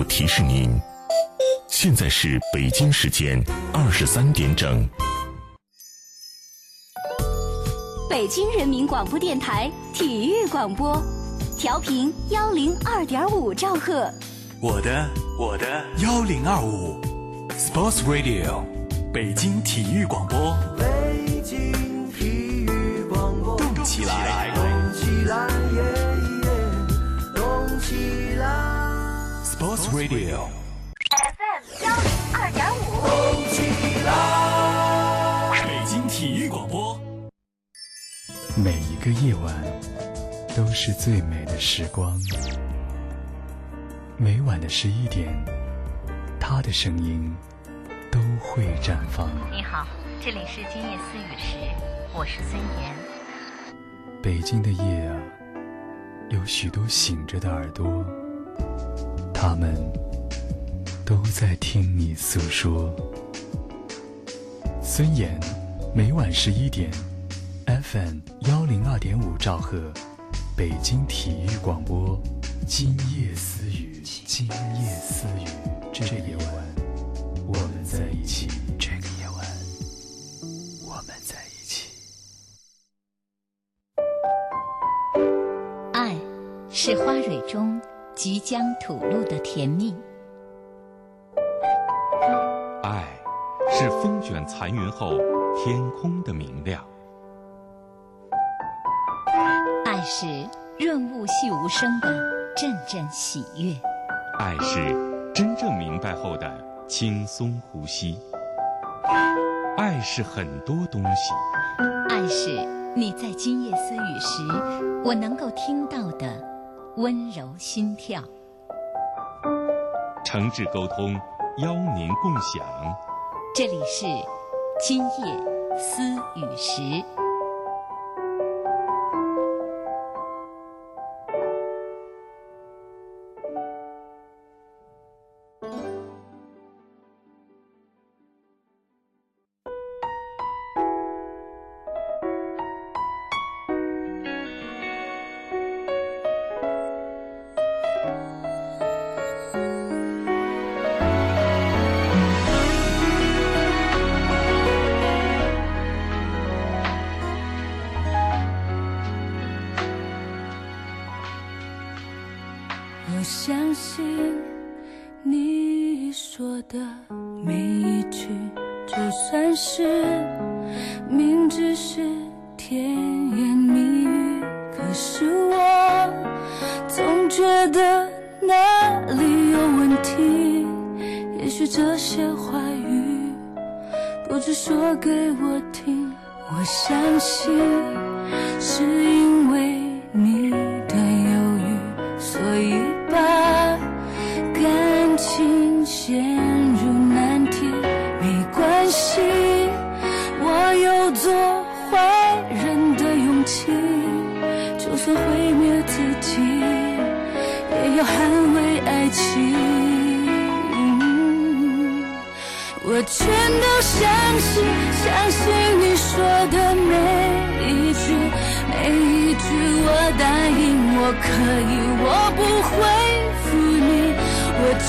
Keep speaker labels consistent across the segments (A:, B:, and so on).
A: 五提示您，现在是北京时间二十三点整。
B: 北京人民广播电台体育广播，调频幺零二点五兆赫。
C: 我的我的幺零二五，Sports Radio，北京体育广播。
D: 北京体育广播，
C: 动起来，
D: 动起来，
B: Radio，FM 幺零二点五，
D: 动起来！
C: 北京体育广播。
E: 每一个夜晚都是最美的时光。每晚的十一点，他的声音都会绽放。
F: 你好，这里是今夜思雨时，我是孙岩。
E: 北京的夜啊，有许多醒着的耳朵，他们都在听你诉说。孙岩，每晚十一点，FM 幺零二点五兆赫，北京体育广播，今夜思雨，今夜思雨，这个夜晚，我们在一起。这个夜晚，我们在一起。
F: 爱是花蕊中即将吐露的甜蜜，
G: 爱是风卷残云后天空的明亮，
F: 爱是润物细无声的阵阵喜悦，
G: 爱是真正明白后的轻松呼吸，爱是很多东西，
F: 爱是你在今夜私语时，我能够听到的温柔心跳。
G: 诚挚沟通，邀您共享。
F: 这里是今夜思雨时。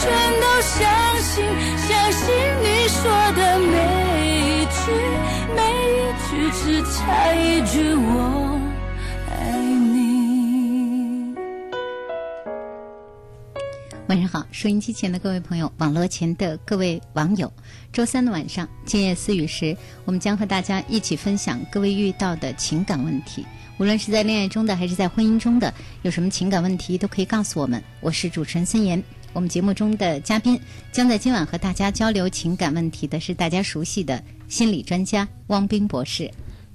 H: 全都相信，相信你说的每一句，每一句只差一句我爱你。
F: 晚上好，收音机前的各位朋友，网络前的各位网友。周三的晚上，今夜思雨时，我们将和大家一起分享各位遇到的情感问题。无论是在恋爱中的，还是在婚姻中的，有什么情感问题都可以告诉我们。我是主持人孙岩。我们节目中的嘉宾将在今晚和大家交流情感问题的是大家熟悉的心理专家汪冰博士。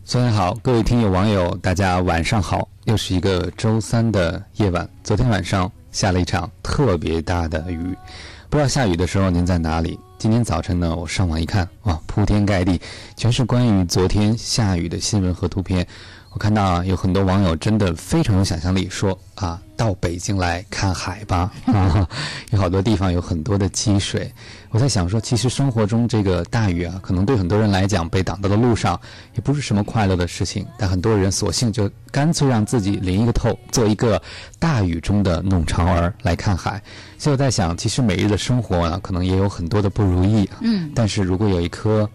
I: 孙岩好，各位听友网友，大家晚上好。又是一个周三的夜晚，昨天晚上下了一场特别大的雨，不知道下雨的时候您在哪里？今天早晨呢，我上网一看，哇，铺天盖地全是关于昨天下雨的新闻和图片。我看到啊，有很多网友真的非常有想象力，说啊，到北京来看海吧啊，有好多地方有很多的积水。我在想说，其实生活中这个大雨啊，可能对很多人来讲，被挡到了路上也不是什么快乐的事情。但很多人索性就干脆让自己淋一个透，做一个大雨中的弄潮儿来看海。所以我在想，其实每日的生活呢，可能也有很多的不如意。
F: 嗯，
I: 但是如果有一颗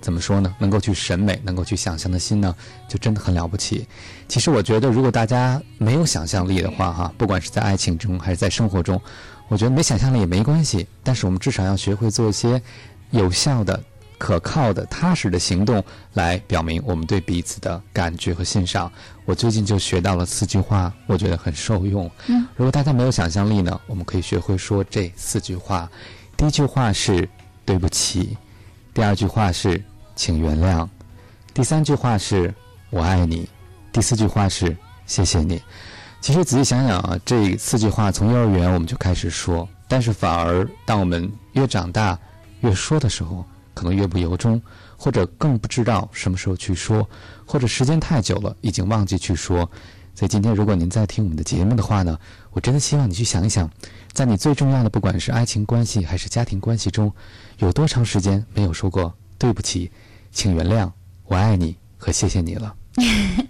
I: 怎么说呢，能够去审美、能够去想象的心呢，就真的很了不起。其实我觉得，如果大家没有想象力的话，哈，不管是在爱情中还是在生活中，我觉得没想象力也没关系。但是我们至少要学会做一些有效的、可靠的、踏实的行动，来表明我们对彼此的感觉和欣赏。我最近就学到了四句话，我觉得很受用。
F: 嗯，
I: 如果大家没有想象力呢，我们可以学会说这四句话。第一句话是“对不起”。第二句话是“请原谅”，第三句话是“我爱你”，第四句话是“谢谢你”。其实仔细想想啊，这四句话从幼儿园我们就开始说，但是反而当我们越长大越说的时候，可能越不由衷，或者更不知道什么时候去说，或者时间太久了已经忘记去说。所以今天如果您在听我们的节目的话呢，我真的希望你去想一想，在你最重要的不管是爱情关系还是家庭关系中。有多长时间没有说过对不起，请原谅，我爱你和谢谢你了？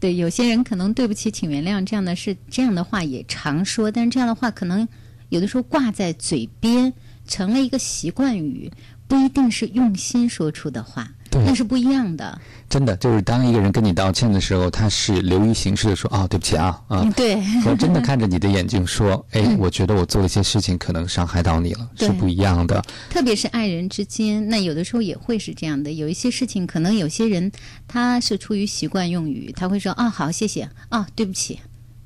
F: 对，有些人可能对不起，请原谅这样的事，这样的话也常说，但是这样的话可能有的时候挂在嘴边，成了一个习惯语，不一定是用心说出的话。那是不一样的。
I: 真的，就是当一个人跟你道歉的时候，他是流于形式的说：“哦，对不起啊，啊。”
F: 对。和
I: 真的看着你的眼睛说：“ 哎，我觉得我做了一些事情，可能伤害到你了，是不一样的。”
F: 特别是爱人之间，那有的时候也会是这样的。有一些事情，可能有些人他是出于习惯用语，他会说：“哦，好，谢谢哦，对不起，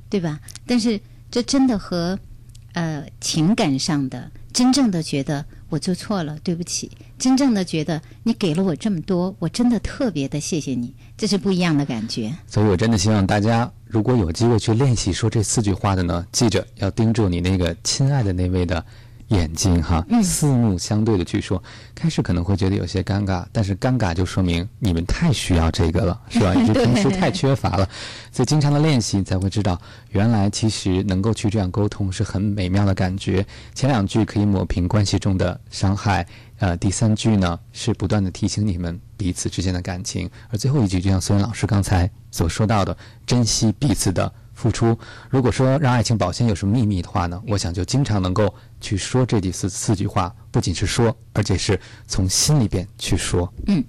F: 对吧？”但是这真的和呃情感上的真正的觉得。我做错了，对不起。真正的觉得你给了我这么多，我真的特别的谢谢你，这是不一样的感觉。
I: 所以我真的希望大家，如果有机会去练习说这四句话的呢，记着要盯住你那个亲爱的那位的。眼睛哈，四目相对的去说，开始可能会觉得有些尴尬，但是尴尬就说明你们太需要这个了，是吧？也是平时太缺乏了，所以经常的练习才会知道，原来其实能够去这样沟通是很美妙的感觉。前两句可以抹平关系中的伤害，呃，第三句呢是不断的提醒你们彼此之间的感情，而最后一句就像孙老师刚才所说到的，珍惜彼此的。付出，如果说让爱情保鲜有什么秘密的话呢？我想就经常能够去说这第四四句话，不仅是说，而且是从心里边去说。
F: 嗯，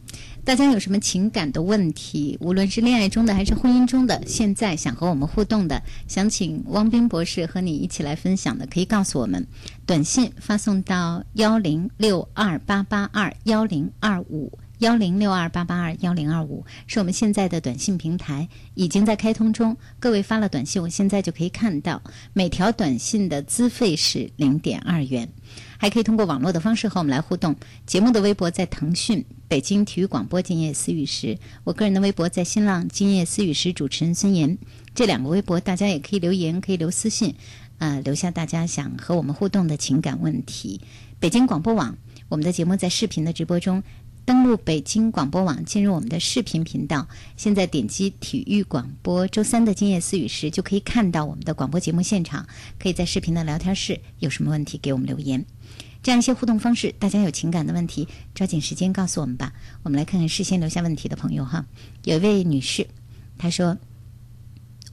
F: 大家有什么情感的问题，无论是恋爱中的还是婚姻中的，现在想和我们互动的，想请汪斌博士和你一起来分享的，可以告诉我们，短信发送到幺零六二八八二幺零二五。幺零六二八八二幺零二五是我们现在的短信平台，已经在开通中。各位发了短信，我现在就可以看到。每条短信的资费是零点二元，还可以通过网络的方式和我们来互动。节目的微博在腾讯北京体育广播今夜思雨时，我个人的微博在新浪今夜思雨时主持人孙岩。这两个微博大家也可以留言，可以留私信，呃，留下大家想和我们互动的情感问题。北京广播网，我们的节目在视频的直播中。登录北京广播网，进入我们的视频频道。现在点击体育广播，周三的今夜思雨时就可以看到我们的广播节目现场。可以在视频的聊天室，有什么问题给我们留言。这样一些互动方式，大家有情感的问题，抓紧时间告诉我们吧。我们来看看事先留下问题的朋友哈。有一位女士，她说：“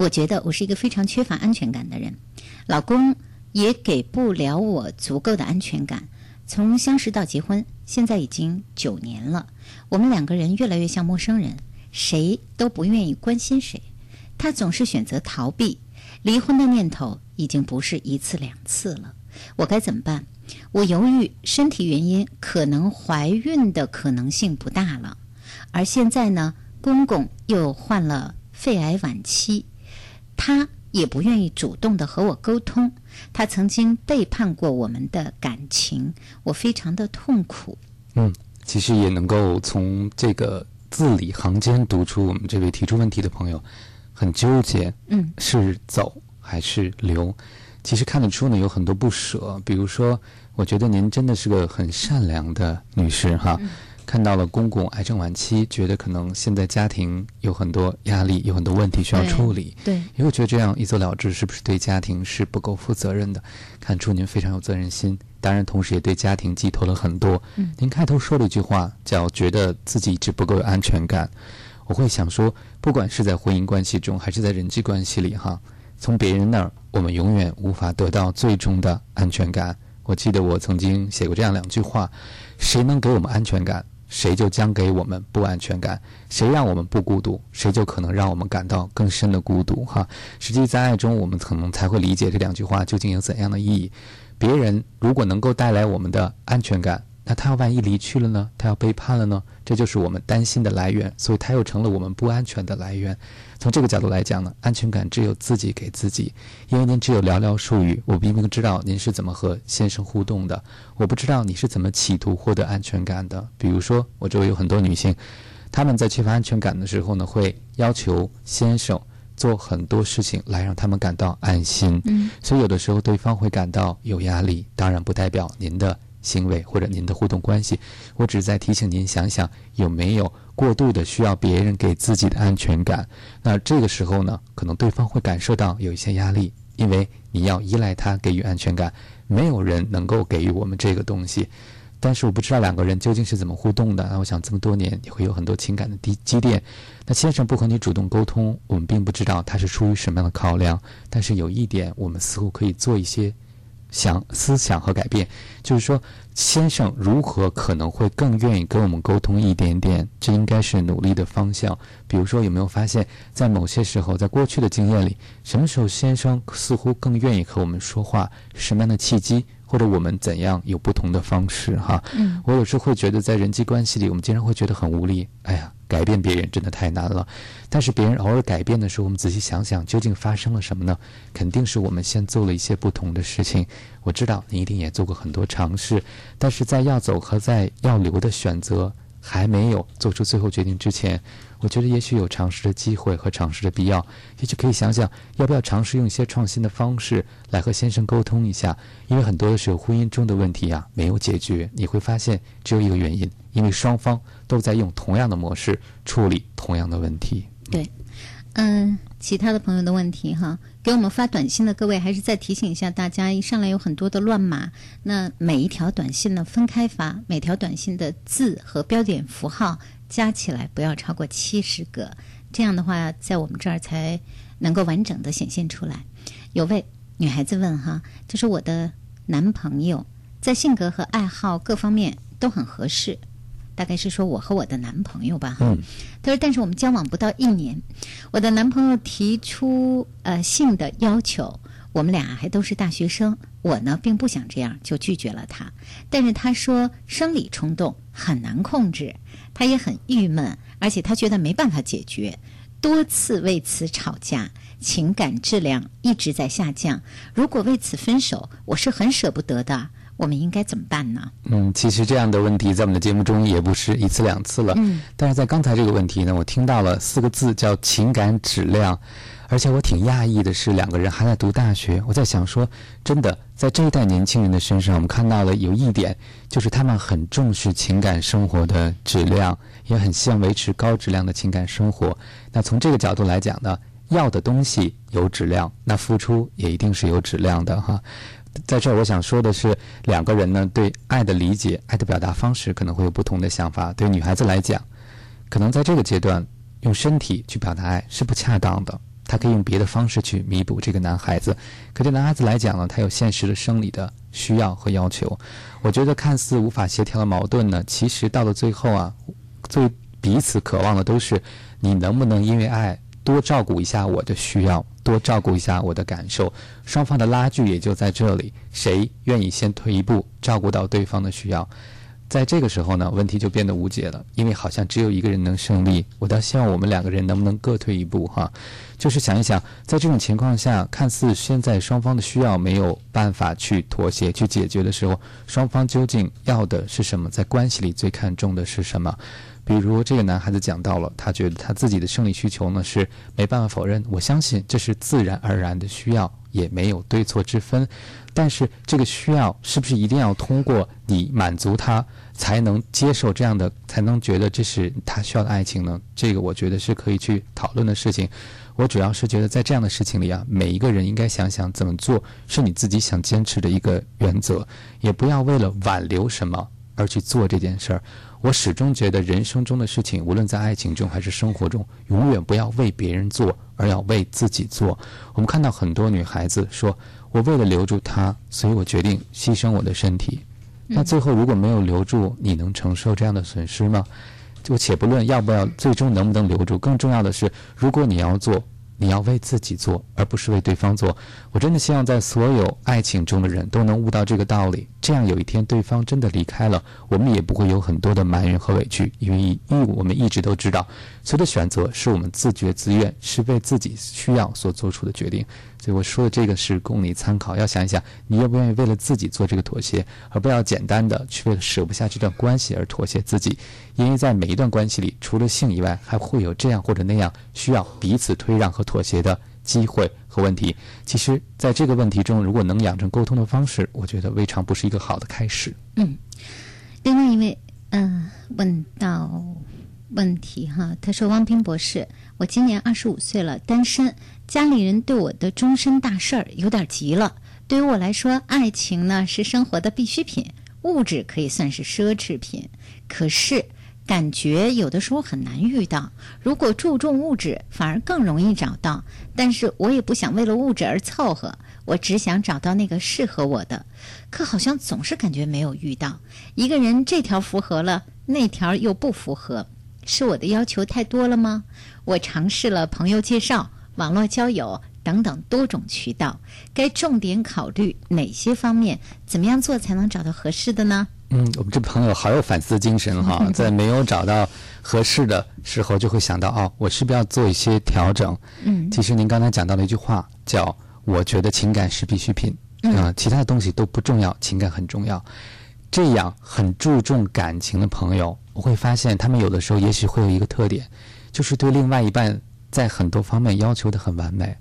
F: 我觉得我是一个非常缺乏安全感的人，老公也给不了我足够的安全感。从相识到结婚。”现在已经九年了，我们两个人越来越像陌生人，谁都不愿意关心谁。他总是选择逃避，离婚的念头已经不是一次两次了。我该怎么办？我犹豫，身体原因，可能怀孕的可能性不大了。而现在呢，公公又患了肺癌晚期，他也不愿意主动的和我沟通。他曾经背叛过我们的感情，我非常的痛苦。
I: 嗯，其实也能够从这个字里行间读出我们这位提出问题的朋友很纠结。
F: 嗯，
I: 是走还是留？其实看得出呢有很多不舍。比如说，我觉得您真的是个很善良的女士哈。看到了公公癌症晚期，觉得可能现在家庭有很多压力，有很多问题需要处理。
F: 对，
I: 因为我觉得这样一走了之，是不是对家庭是不够负责任的？看出您非常有责任心，当然同时也对家庭寄托了很多。
F: 嗯
I: 您开头说了一句话，叫“觉得自己一直不够有安全感”。我会想说，不管是在婚姻关系中，还是在人际关系里，哈，从别人那儿，我们永远无法得到最终的安全感。我记得我曾经写过这样两句话：谁能给我们安全感，谁就将给我们不安全感；谁让我们不孤独，谁就可能让我们感到更深的孤独。哈，实际在爱中，我们可能才会理解这两句话究竟有怎样的意义。别人如果能够带来我们的安全感，那他要万一离去了呢？他要背叛了呢？这就是我们担心的来源，所以他又成了我们不安全的来源。从这个角度来讲呢，安全感只有自己给自己，因为您只有寥寥数语，我并不知道您是怎么和先生互动的，我不知道你是怎么企图获得安全感的。比如说，我周围有很多女性，她们在缺乏安全感的时候呢，会要求先生做很多事情来让他们感到安心。
F: 嗯，
I: 所以有的时候对方会感到有压力，当然不代表您的行为或者您的互动关系。我只是在提醒您想想有没有过度的需要别人给自己的安全感。那这个时候呢，可能对方会感受到有一些压力，因为你要依赖他给予安全感，没有人能够给予我们这个东西。但是我不知道两个人究竟是怎么互动的。那我想这么多年也会有很多情感的积积淀。那先生不和你主动沟通，我们并不知道他是出于什么样的考量。但是有一点，我们似乎可以做一些想思想和改变，就是说，先生如何可能会更愿意跟我们沟通一点点？这应该是努力的方向。比如说，有没有发现，在某些时候，在过去的经验里，什么时候先生似乎更愿意和我们说话？什么样的契机？或者我们怎样有不同的方式？哈，
F: 嗯，
I: 我有时会觉得，在人际关系里，我们经常会觉得很无力。哎呀，改变别人真的太难了。但是别人偶尔改变的时候，我们仔细想想，究竟发生了什么呢？肯定是我们先做了一些不同的事情。我知道你一定也做过很多尝试，但是在要走和在要留的选择还没有做出最后决定之前，我觉得也许有尝试的机会和尝试的必要。也许可以想想，要不要尝试用一些创新的方式来和先生沟通一下。因为很多的时候，婚姻中的问题啊没有解决，你会发现只有一个原因，因为双方都在用同样的模式处理同样的问题。
F: 对，嗯，其他的朋友的问题哈，给我们发短信的各位，还是再提醒一下大家，一上来有很多的乱码，那每一条短信呢分开发，每条短信的字和标点符号加起来不要超过七十个，这样的话，在我们这儿才能够完整的显现出来。有位女孩子问哈，就是我的男朋友在性格和爱好各方面都很合适。大概是说我和我的男朋友吧，哈。
I: 嗯
F: 他说，但是我们交往不到一年，我的男朋友提出呃性的要求，我们俩还都是大学生，我呢并不想这样，就拒绝了他。但是他说生理冲动很难控制，他也很郁闷，而且他觉得没办法解决，多次为此吵架，情感质量一直在下降。如果为此分手，我是很舍不得的。我们应该怎么办呢？
I: 嗯，其实这样的问题在我们的节目中也不是一次两次了。
F: 嗯，
I: 但是在刚才这个问题呢，我听到了四个字叫情感质量，而且我挺讶异的是，两个人还在读大学。我在想说，真的，在这一代年轻人的身上，我们看到了有一点，就是他们很重视情感生活的质量，也很希望维持高质量的情感生活。那从这个角度来讲呢，要的东西有质量，那付出也一定是有质量的哈。在这儿，我想说的是，两个人呢对爱的理解、爱的表达方式可能会有不同的想法。对女孩子来讲，可能在这个阶段用身体去表达爱是不恰当的，她可以用别的方式去弥补这个男孩子。可对男孩子来讲呢，他有现实的生理的需要和要求。我觉得看似无法协调的矛盾呢，其实到了最后啊，最彼此渴望的都是你能不能因为爱多照顾一下我的需要。多照顾一下我的感受，双方的拉锯也就在这里，谁愿意先退一步，照顾到对方的需要，在这个时候呢，问题就变得无解了，因为好像只有一个人能胜利。我倒希望我们两个人能不能各退一步哈，就是想一想，在这种情况下，看似现在双方的需要没有办法去妥协、去解决的时候，双方究竟要的是什么？在关系里最看重的是什么？比如这个男孩子讲到了，他觉得他自己的生理需求呢是没办法否认，我相信这是自然而然的需要，也没有对错之分。但是这个需要是不是一定要通过你满足他才能接受这样的，才能觉得这是他需要的爱情呢？这个我觉得是可以去讨论的事情。我主要是觉得在这样的事情里啊，每一个人应该想想怎么做是你自己想坚持的一个原则，也不要为了挽留什么而去做这件事儿。我始终觉得人生中的事情，无论在爱情中还是生活中，永远不要为别人做，而要为自己做。我们看到很多女孩子说。我为了留住他，所以我决定牺牲我的身体。那最后如果没有留住，你能承受这样的损失吗？就且不论要不要，最终能不能留住，更重要的是，如果你要做。你要为自己做，而不是为对方做。我真的希望在所有爱情中的人都能悟到这个道理。这样有一天对方真的离开了，我们也不会有很多的埋怨和委屈，因为因我们一直都知道，所有的选择是我们自觉自愿，是为自己需要所做出的决定。所以我说的这个是供你参考，要想一想，你愿不愿意为了自己做这个妥协，而不要简单的去为了舍不下这段关系而妥协自己。因为在每一段关系里，除了性以外，还会有这样或者那样需要彼此推让和妥协的机会和问题。其实，在这个问题中，如果能养成沟通的方式，我觉得未尝不是一个好的开始。
F: 嗯，另外一位嗯问到问题哈，他说：“汪斌博士，我今年二十五岁了，单身。”家里人对我的终身大事儿有点急了。对于我来说，爱情呢是生活的必需品，物质可以算是奢侈品。可是感觉有的时候很难遇到。如果注重物质，反而更容易找到。但是我也不想为了物质而凑合，我只想找到那个适合我的。可好像总是感觉没有遇到一个人，这条符合了，那条又不符合。是我的要求太多了吗？我尝试了朋友介绍。网络交友等等多种渠道，该重点考虑哪些方面？怎么样做才能找到合适的呢？
I: 嗯，我们这朋友好有反思精神哈，在没有找到合适的时候，就会想到哦，我是不是要做一些调整？
F: 嗯，
I: 其实您刚才讲到了一句话，叫“我觉得情感是必需品”，啊，其他的东西都不重要，情感很重要。这样很注重感情的朋友，我会发现他们有的时候也许会有一个特点，就是对另外一半。在很多方面要求的很完美，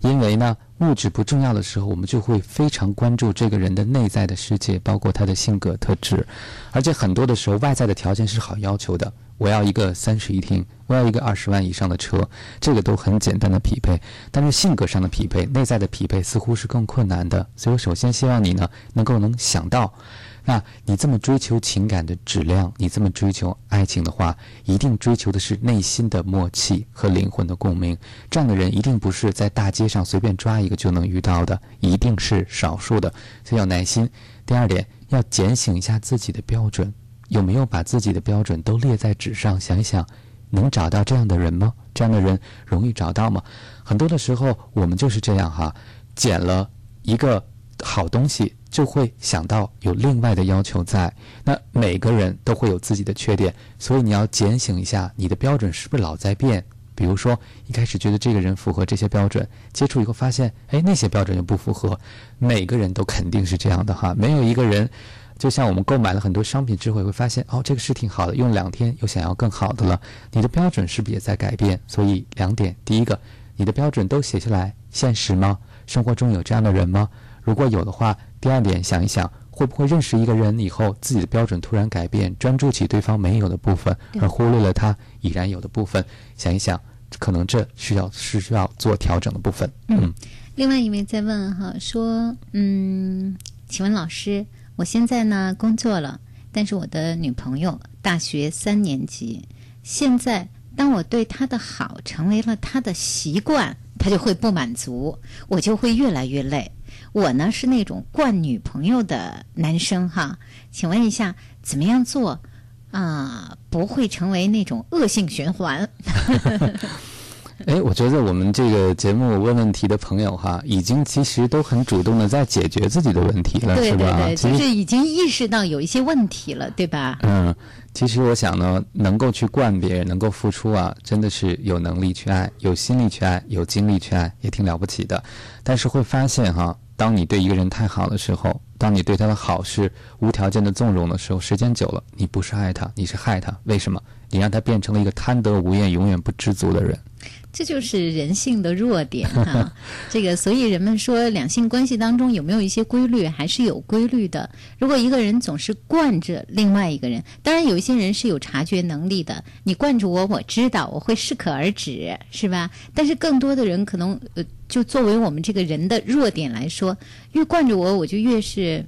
I: 因为呢，物质不重要的时候，我们就会非常关注这个人的内在的世界，包括他的性格特质，而且很多的时候，外在的条件是好要求的。我要一个三室一厅，我要一个二十万以上的车，这个都很简单的匹配。但是性格上的匹配、内在的匹配似乎是更困难的。所以我首先希望你呢，能够能想到。那你这么追求情感的质量，你这么追求爱情的话，一定追求的是内心的默契和灵魂的共鸣。这样的人一定不是在大街上随便抓一个就能遇到的，一定是少数的。所以要耐心。第二点，要检醒一下自己的标准，有没有把自己的标准都列在纸上？想一想，能找到这样的人吗？这样的人容易找到吗？很多的时候，我们就是这样哈，捡了一个好东西。就会想到有另外的要求在，那每个人都会有自己的缺点，所以你要检醒一下，你的标准是不是老在变？比如说一开始觉得这个人符合这些标准，接触以后发现，哎，那些标准又不符合。每个人都肯定是这样的哈，没有一个人，就像我们购买了很多商品之后，会发现哦，这个是挺好的，用两天又想要更好的了。你的标准是不是也在改变？所以两点，第一个，你的标准都写下来，现实吗？生活中有这样的人吗？如果有的话。第二点，想一想，会不会认识一个人以后，自己的标准突然改变，专注起对方没有的部分，而忽略了他已然有的部分？想一想，可能这需要是需要做调整的部分。
F: 嗯，另外一位在问哈，说，嗯，请问老师，我现在呢工作了，但是我的女朋友大学三年级，现在当我对她的好成为了她的习惯，她就会不满足，我就会越来越累。我呢是那种惯女朋友的男生哈，请问一下怎么样做啊不会成为那种恶性循环？
I: 哎，我觉得我们这个节目问问题的朋友哈，已经其实都很主动的在解决自己的问题了，
F: 是
I: 吧？
F: 对对对，就是已经意识到有一些问题了，对吧？
I: 嗯，其实我想呢，能够去惯别人，能够付出啊，真的是有能力去爱，有心力去爱，有精力去爱，也挺了不起的。但是会发现哈。当你对一个人太好的时候，当你对他的好是无条件的纵容的时候，时间久了，你不是爱他，你是害他。为什么？你让他变成了一个贪得无厌、永远不知足的人。
F: 这就是人性的弱点哈、这个，所以人们说两性关系当中有没有一些规律，还是有规律的。如果一个人总是惯着另外一个人，当然有一些人是有察觉能力的，你惯着我，我知道，我会适可而止，是吧？但是更多的人可能呃，就作为我们这个人的弱点来说，越惯着我，我就越是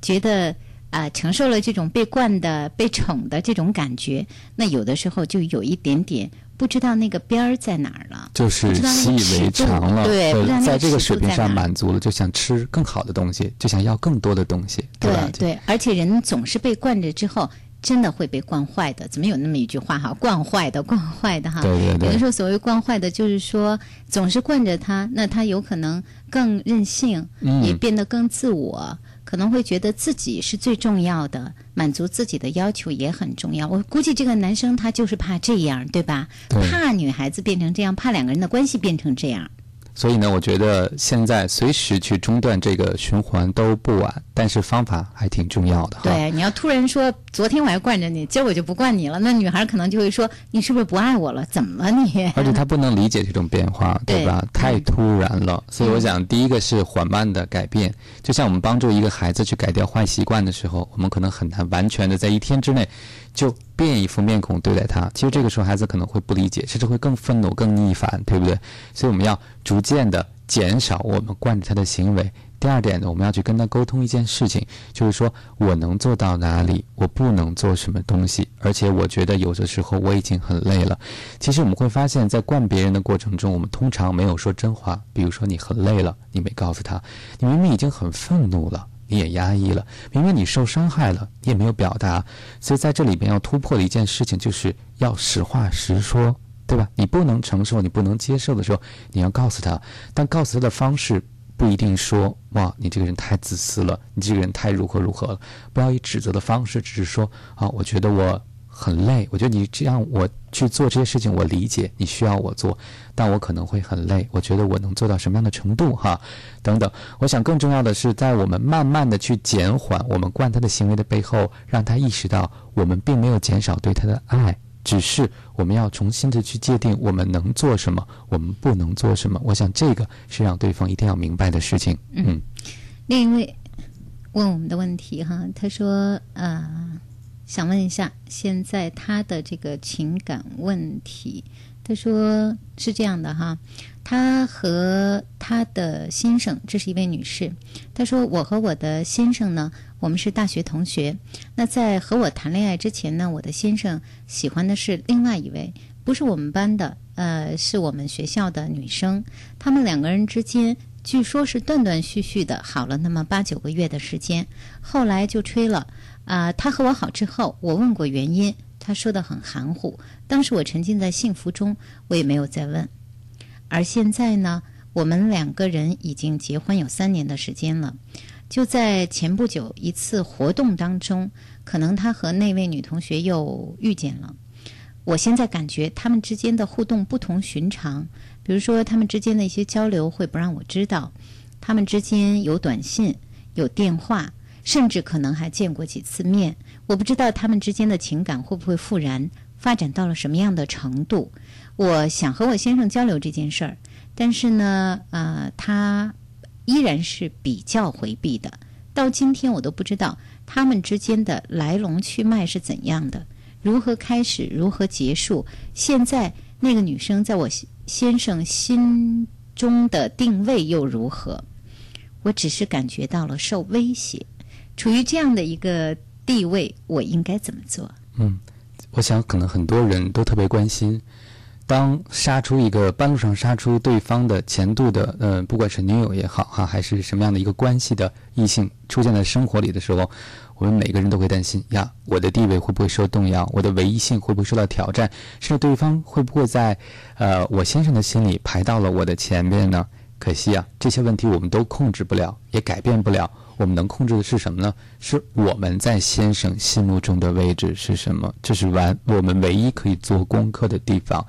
F: 觉得。啊、承受了这种被惯的、被宠的这种感觉，那有的时候就有一点点不知道那个边儿在哪儿了。
I: 就是习以为常了，
F: 对
I: 在这个水平上满足了，就想吃更好的东西，就想要更多的东西，对吧？
F: 对，而且人总是被惯着之后，真的会被惯坏的。怎么有那么一句话哈？惯坏的，惯坏的哈。
I: 对对对
F: 有的时候所谓惯坏的，就是说总是惯着他，那他有可能更任性，
I: 嗯
F: 也变得更自我。可能会觉得自己是最重要的，满足自己的要求也很重要。我估计这个男生他就是怕这样，对吧？
I: 对
F: 怕女孩子变成这样，怕两个人的关系变成这样。
I: 所以呢，我觉得现在随时去中断这个循环都不晚，但是方法还挺重要的哈。
F: 对，你要突然说昨天我还惯着你，今儿我就不惯你了，那女孩可能就会说你是不是不爱我了？怎么了你？
I: 而且她不能理解这种变化，对吧？
F: 对
I: 太突然了，所以我想，第一个是缓慢的改变。就像我们帮助一个孩子去改掉坏习惯的时候，我们可能很难完全的在一天之内就变一副面孔对待他。其实这个时候孩子可能会不理解，甚至会更愤怒、更逆反，对不对？所以我们要逐渐的减少我们惯着他的行为。第二点呢，我们要去跟他沟通一件事情，就是说我能做到哪里，我不能做什么东西，而且我觉得有的时候我已经很累了。其实我们会发现，在惯别人的过程中，我们通常没有说真话。比如说，你很累了，你没告诉他；你明明已经很愤怒了，你也压抑了；明明你受伤害了，你也没有表达。所以在这里边要突破的一件事情，就是要实话实说，对吧？你不能承受，你不能接受的时候，你要告诉他。但告诉他的方式不一定说哇，你这个人太自私了，你这个人太如何如何了。不要以指责的方式，只是说啊，我觉得我很累，我觉得你这样我去做这些事情，我理解你需要我做，但我可能会很累。我觉得我能做到什么样的程度哈，等等。我想更重要的是，在我们慢慢的去减缓我们惯他的行为的背后，让他意识到我们并没有减少对他的爱。只是我们要重新的去界定我们能做什么，我们不能做什么。我想这个是让对方一定要明白的事情。嗯，
F: 另一位问我们的问题哈，他说呃，想问一下现在他的这个情感问题，他说是这样的哈，他和他的先生，这是一位女士，她说我和我的先生呢，我们是大学同学。那在和我谈恋爱之前呢，我的先生喜欢的是另外一位，不是我们班的，呃，是我们学校的女生。他们两个人之间据说是断断续续的好了那么八九个月的时间，后来就吹了。啊、他和我好之后，我问过原因，他说的很含糊。当时我沉浸在幸福中，我也没有再问。而现在呢，我们两个人已经结婚有三年的时间了。就在前不久一次活动当中，可能他和那位女同学又遇见了。我现在感觉他们之间的互动不同寻常，比如说他们之间的一些交流会不让我知道，他们之间有短信、有电话，甚至可能还见过几次面。我不知道他们之间的情感会不会复燃，发展到了什么样的程度。我想和我先生交流这件事儿，但是呢，呃，他依然是比较回避的。到今天我都不知道他们之间的来龙去脉是怎样的，如何开始，如何结束。现在那个女生在我先生心中的定位又如何？我只是感觉到了受威胁，处于这样的一个地位，我应该怎么做？
I: 嗯，我想可能很多人都特别关心，当杀出一个半路上杀出对方的前度的，呃，不管是女友也好哈、还是什么样的一个关系的异性出现在生活里的时候，我们每个人都会担心呀，我的地位会不会受动摇？我的唯一性会不会受到挑战？甚至对方会不会在，呃，我先生的心里排到了我的前面呢？可惜啊，这些问题我们都控制不了，也改变不了。我们能控制的是什么呢？是我们在先生心目中的位置是什么？这是完我们唯一可以做功课的地方。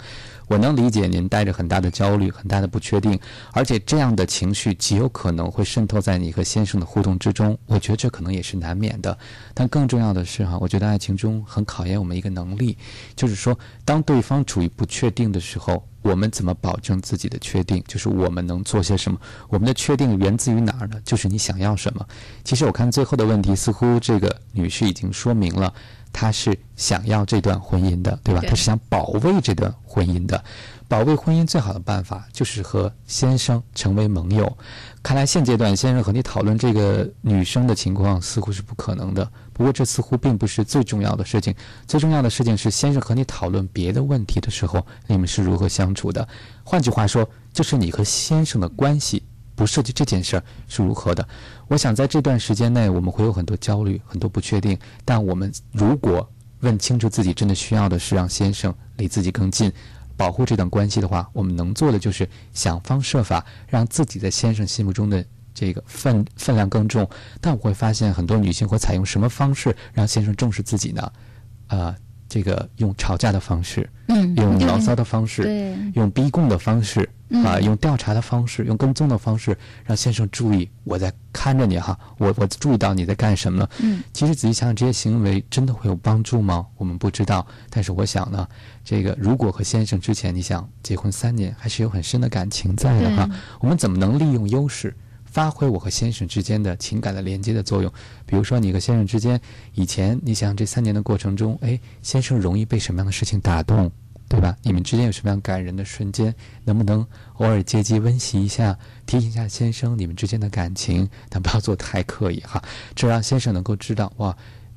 I: 我能理解您带着很大的焦虑、很大的不确定，而且这样的情绪极有可能会渗透在你和先生的互动之中。我觉得这可能也是难免的。但更重要的是哈，我觉得爱情中很考验我们一个能力，就是说，当对方处于不确定的时候，我们怎么保证自己的确定？就是我们能做些什么？我们的确定源自于哪儿呢？就是你想要什么。其实我看最后的问题，似乎这个女士已经说明了。她是想要这段婚姻的，对吧？她是想保卫这段婚姻的。保卫婚姻最好的办法就是和先生成为盟友。看来现阶段先生和你讨论这个女生的情况似乎是不可能的。不过这似乎并不是最重要的事情。最重要的事情是先生和你讨论别的问题的时候，你们是如何相处的。换句话说，就是你和先生的关系。不涉及这件事儿是如何的？我想在这段时间内，我们会有很多焦虑，很多不确定。但我们如果问清楚自己真的需要的是让先生离自己更近，保护这段关系的话，我们能做的就是想方设法让自己在先生心目中的这个分分量更重。但我会发现很多女性会采用什么方式让先生重视自己呢？啊。这个用吵架的方式，
F: 嗯，
I: 用牢骚的方式，
F: 对，
I: 用逼供的方式，啊，用调查的方式，用跟踪的方式，让先生注意我在看着你哈，我我注意到你在干什么。
F: 嗯，
I: 其实仔细想想，这些行为真的会有帮助吗？我们不知道。但是我想呢，这个如果和先生之前你想结婚三年，还是有很深的感情在的哈，我们怎么能利用优势？发挥我和先生之间的情感的连接的作用，比如说你和先生之间，以前你想这三年的过程中，哎，先生容易被什么样的事情打动，对吧？你们之间有什么样感人的瞬间？能不能偶尔借机温习一下，提醒一下先生你们之间的感情？但不要做太刻意哈，这让先生能够知道哇，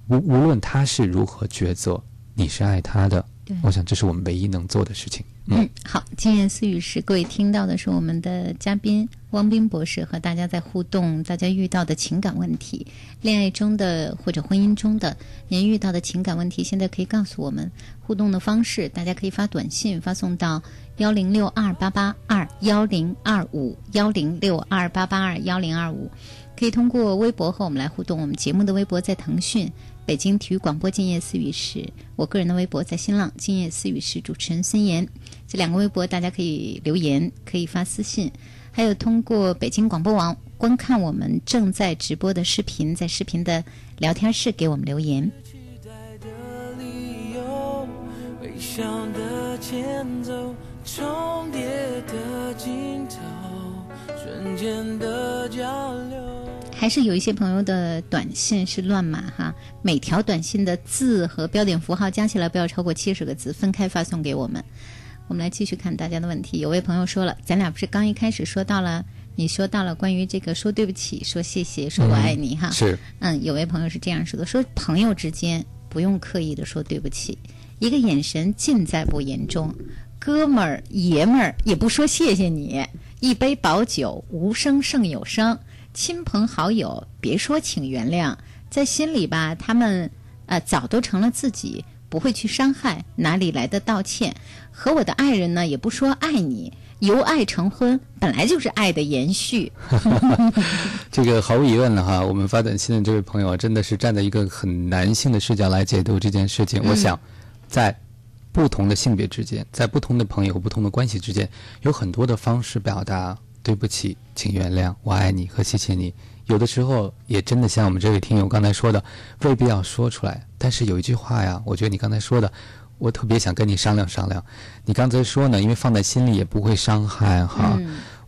I: 无无论他是如何抉择，你是爱他的。我想这是我们唯一能做的事情。
F: 嗯，好，今言私语是各位听到的是我们的嘉宾汪斌博士和大家在互动，大家遇到的情感问题，恋爱中的或者婚姻中的您遇到的情感问题，现在可以告诉我们互动的方式，大家可以发短信发送到幺零六二八八二幺零二五幺零六二八八二幺零二五，可以通过微博和我们来互动。我们节目的微博在腾讯。北京体育广播《静夜思语时》，我个人的微博在新浪《静夜思语时》，主持人孙岩。这两个微博大家可以留言，可以发私信，还有通过北京广播网观看我们正在直播的视频，在视频的聊天室给我们留言。瞬间的交流。还是有一些朋友的短信是乱码哈，每条短信的字和标点符号加起来不要超过七十个字，分开发送给我们。我们来继续看大家的问题。有位朋友说了，咱俩不是刚一开始说到了，你说到了关于这个说对不起、说谢谢、说我爱你哈。
I: 是。
F: 嗯，有位朋友是这样说的：说朋友之间不用刻意的说对不起，一个眼神尽在不言中。哥们儿、爷们儿也不说谢谢你，一杯薄酒无声胜有声。亲朋好友，别说请原谅，在心里吧，他们呃早都成了自己，不会去伤害，哪里来的道歉？和我的爱人呢，也不说爱你，由爱成婚，本来就是爱的延续。
I: 这个毫无疑问了哈，我们发短信的这位朋友真的是站在一个很男性的视角来解读这件事情。我想，在不同的性别之间，在不同的朋友、不同的关系之间，有很多的方式表达。对不起，请原谅，我爱你和谢谢你。有的时候也真的像我们这位听友刚才说的，未必要说出来。但是有一句话呀，我觉得你刚才说的，我特别想跟你商量商量。你刚才说呢，因为放在心里也不会伤害哈。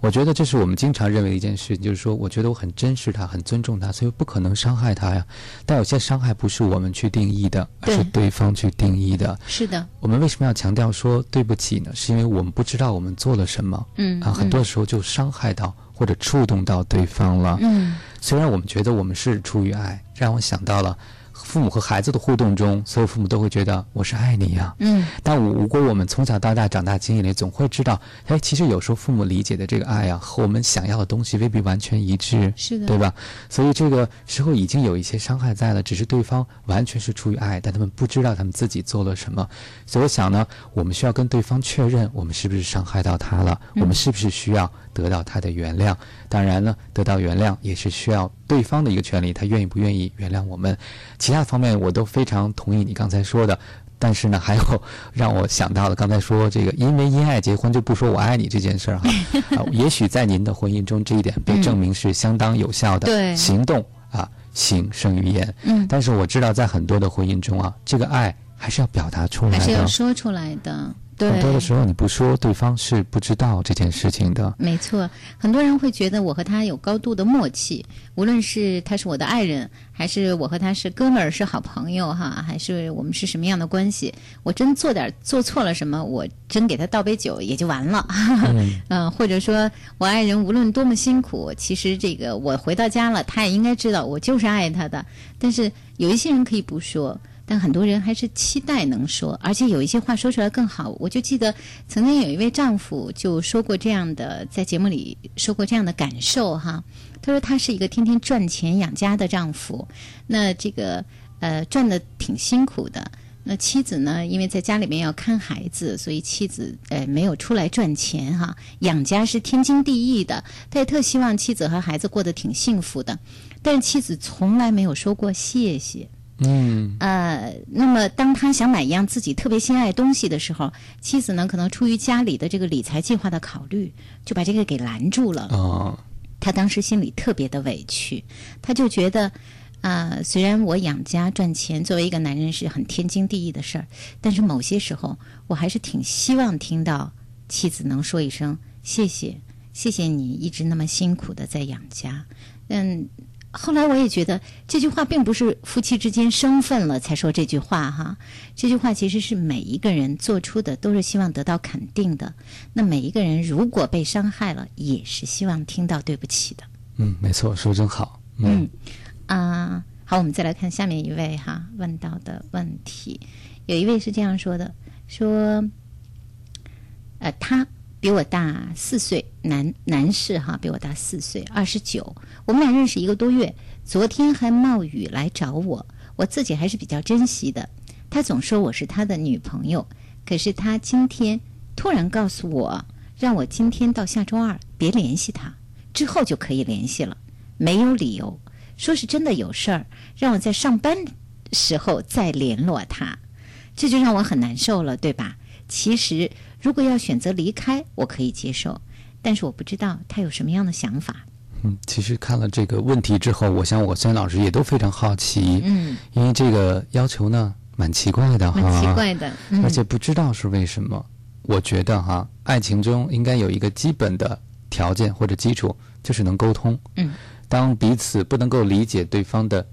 I: 我觉得这是我们经常认为的一件事，就是说，我觉得我很珍视他，很尊重他，所以不可能伤害他呀。但有些伤害不是我们去定义的，而是对方去定义的。
F: 是的。
I: 我们为什么要强调说对不起呢？是因为我们不知道我们做了什么。
F: 嗯。
I: 啊，很多时候就伤害到或者触动到对方了。
F: 嗯。
I: 虽然我们觉得我们是出于爱，让我想到了。父母和孩子的互动中，所有父母都会觉得我是爱你呀。
F: 嗯。
I: 但如果我们从小到大长大经历里，总会知道，哎，其实有时候父母理解的这个爱啊，和我们想要的东西未必完全一致。
F: 是的。
I: 对吧？所以这个时候已经有一些伤害在了，只是对方完全是出于爱，但他们不知道他们自己做了什么。所以我想呢，我们需要跟对方确认，我们是不是伤害到他了？我们是不是需要得到他的原谅？当然呢，得到原谅也是需要对方的一个权利，他愿意不愿意原谅我们？其他方面我都非常同意你刚才说的，但是呢，还有让我想到了刚才说这个，因为因爱结婚就不说我爱你这件事儿哈，啊，也许在您的婚姻中，这一点被证明是相当有效的。
F: 对
I: 行动啊，行胜于言。
F: 嗯
I: 但是我知道，在很多的婚姻中啊，这个爱还是要表达出来
F: 还是要
I: 的。
F: 说出来的。对，
I: 很多的时候你不说，对方是不知道这件事情的。
F: 没错，很多人会觉得我和他有高度的默契，无论是他是我的爱人，还是我和他是哥们儿、是好朋友哈，还是我们是什么样的关系，我真做点做错了什么，我真给他倒杯酒也就完了。嗯、或者说我爱人无论多么辛苦，其实这个我回到家了，他也应该知道我就是爱他的。但是有一些人可以不说。但很多人还是期待能说，而且有一些话说出来更好。我就记得曾经有一位丈夫就说过这样的，在节目里说过这样的感受哈。他说他是一个天天赚钱养家的丈夫，那这个呃赚的挺辛苦的。那妻子呢，因为在家里面要看孩子，所以妻子呃没有出来赚钱哈，养家是天经地义的。他也特希望妻子和孩子过得挺幸福的，但是妻子从来没有说过谢谢。
I: 嗯
F: 呃，那么当他想买一样自己特别心爱的东西的时候，妻子呢可能出于家里的这个理财计划的考虑，就把这个给拦住了。
I: 哦，
F: 他当时心里特别的委屈，他就觉得，啊、虽然我养家赚钱作为一个男人是很天经地义的事儿，但是某些时候我还是挺希望听到妻子能说一声谢谢，谢谢你一直那么辛苦的在养家。嗯，后来我也觉得这句话并不是夫妻之间生分了才说这句话哈，这句话其实是每一个人做出的，都是希望得到肯定的。那每一个人如果被伤害了，也是希望听到对不起的。
I: 嗯，没错，说得真好。
F: 嗯啊、好，我们再来看下面一位哈问到的问题，有一位是这样说的，说，呃，他比我大四岁，男男士哈，比我大四岁，二十九，我们俩认识一个多月，昨天还冒雨来找我，我自己还是比较珍惜的。他总说我是他的女朋友，可是他今天突然告诉我，让我今天到下周二别联系他，之后就可以联系了，没有理由，说是真的有事儿，让我在上班时候再联络他，这就让我很难受了，对吧？其实如果要选择离开，我可以接受，但是我不知道他有什么样的想法。
I: 嗯，其实看了这个问题之后，我想我孙老师也都非常好奇，
F: 嗯，
I: 因为这个要求呢蛮奇怪的哈，
F: 蛮奇怪的，嗯
I: 而且不知道是为什么。我觉得哈，爱情中应该有一个基本的条件或者基础，就是能沟通。
F: 嗯，
I: 当彼此不能够理解对方的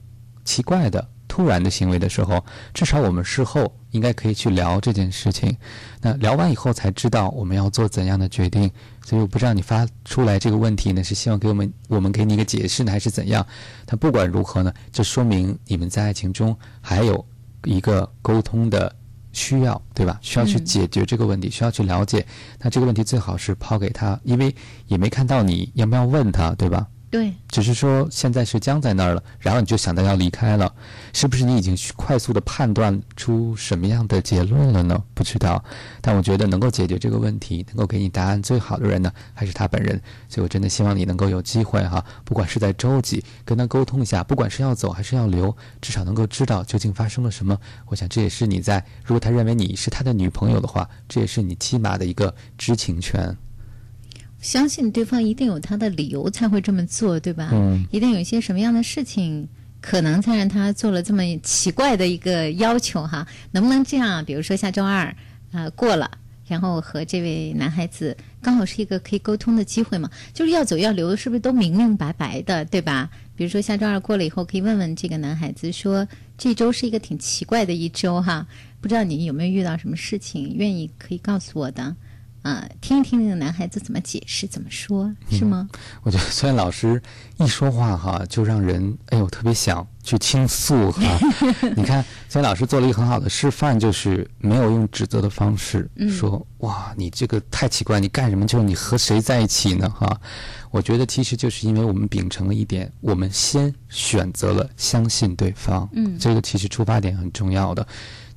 I: 奇怪的、突然的行为的时候，至少我们事后应该可以去聊这件事情。那聊完以后才知道我们要做怎样的决定。所以我不知道你发出来这个问题呢，是希望给我们我们给你一个解释呢，还是怎样？但不管如何呢，这说明你们在爱情中还有一个沟通的需要，对吧？需要去
F: 嗯
I: 解决这个问题，需要去了解。那这个问题最好是抛给他，因为也没看到你要不要问他，对吧？
F: 对，
I: 只是说现在是僵在那儿了，然后你就想到要离开了，是不是你已经去快速的判断出什么样的结论了呢？不知道，但我觉得能够解决这个问题，能够给你答案最好的人呢，还是他本人。所以我真的希望你能够有机会哈，不管是在周几跟他沟通一下，不管是要走还是要留，至少能够知道究竟发生了什么。我想这也是你在，如果他认为你是他的女朋友的话，这也是你起码的一个知情权。
F: 相信对方一定有他的理由才会这么做，对吧？
I: 嗯
F: 一定有一些什么样的事情，可能才让他做了这么奇怪的一个要求哈？能不能这样？比如说下周二，呃，过了。然后和这位男孩子刚好是一个可以沟通的机会嘛，就是要走要留，是不是都明明白白的，对吧？比如说下周二过了以后，可以问问这个男孩子说，这周是一个挺奇怪的一周哈，不知道你有没有遇到什么事情，愿意可以告诉我的，啊、听一听那个男孩子怎么解释，怎么说，是吗？
I: 我觉得孙老师一说话哈，就让人哎呦特别想去倾诉哈。你看孙老师做了一个很好的示范，就是没有用指责的方式、
F: 嗯
I: 说哇你这个太奇怪，你干什么？就是你和谁在一起呢？哈，我觉得其实就是因为我们秉承了一点，我们先选择了相信对方。
F: 嗯
I: 这个其实出发点很重要的。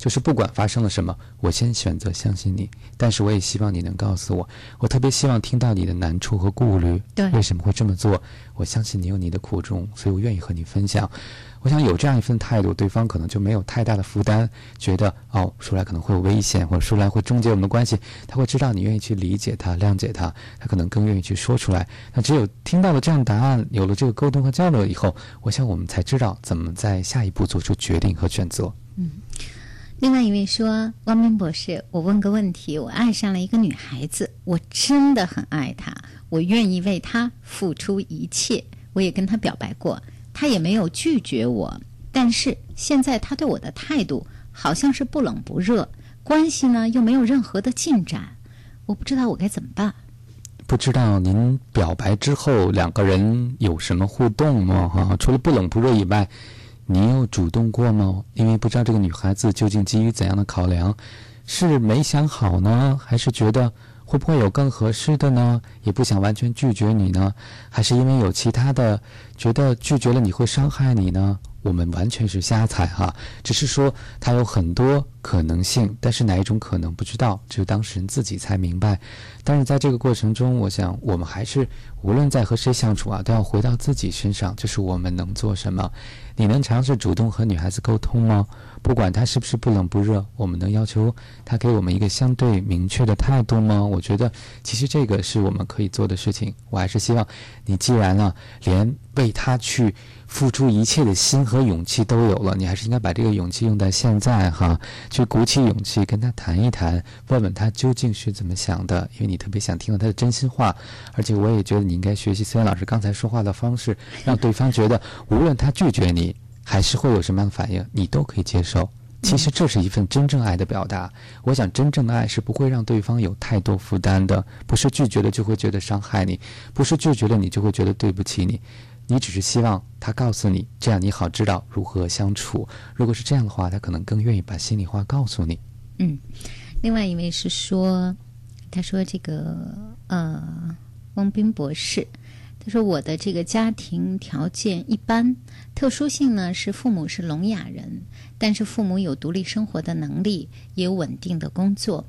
I: 就是不管发生了什么，我先选择相信你，但是我也希望你能告诉我，我特别希望听到你的难处和顾虑，
F: 对
I: 为什么会这么做？我相信你有你的苦衷，所以我愿意和你分享。我想有这样一份态度，对方可能就没有太大的负担，觉得哦说来可能会有危险，或者说来会终结我们的关系。他会知道你愿意去理解他、谅解他，他可能更愿意去说出来。那只有听到了这样的答案，有了这个沟通和交流以后，我想我们才知道怎么在下一步做出决定和选择。
F: 嗯。另外一位说：“汪明博士，我问个问题，我爱上了一个女孩子，我真的很爱她，我愿意为她付出一切。我也跟她表白过，她也没有拒绝我。但是现在她对我的态度好像是不冷不热，关系呢又没有任何的进展，我不知道我该怎么办。
I: 不知道您表白之后两个人有什么互动吗？哈，除了不冷不热以外。”你有主动过吗？因为不知道这个女孩子究竟基于怎样的考量，是没想好呢，还是觉得会不会有更合适的呢？也不想完全拒绝你呢，还是因为有其他的，觉得拒绝了你会伤害你呢？我们完全是瞎猜哈，只是说它有很多可能性，但是哪一种可能不知道，只有当事人自己才明白。但是在这个过程中，我想我们还是无论在和谁相处啊，都要回到自己身上，就是我们能做什么。你能尝试主动和女孩子沟通吗？不管他是不是不冷不热，我们能要求他给我们一个相对明确的态度吗？我觉得其实这个是我们可以做的事情。我还是希望你既然呢，连为他去付出一切的心和勇气都有了，你还是应该把这个勇气用在现在哈，去鼓起勇气跟他谈一谈，问问他究竟是怎么想的，因为你特别想听到他的真心话。而且我也觉得你应该学习思源老师刚才说话的方式，让对方觉得无论他拒绝你。还是会有什么样的反应，你都可以接受。其实这是一份真正爱的表达。我想，真正的爱是不会让对方有太多负担的，不是拒绝了就会觉得伤害你，不是拒绝了你就会觉得对不起你。你只是希望他告诉你，这样你好知道如何相处。如果是这样的话，他可能更愿意把心里话告诉你。
F: 嗯，另外一位是说，他说这个呃，汪斌博士。他说：“我的这个家庭条件一般，特殊性呢是父母是聋哑人，但是父母有独立生活的能力，也有稳定的工作。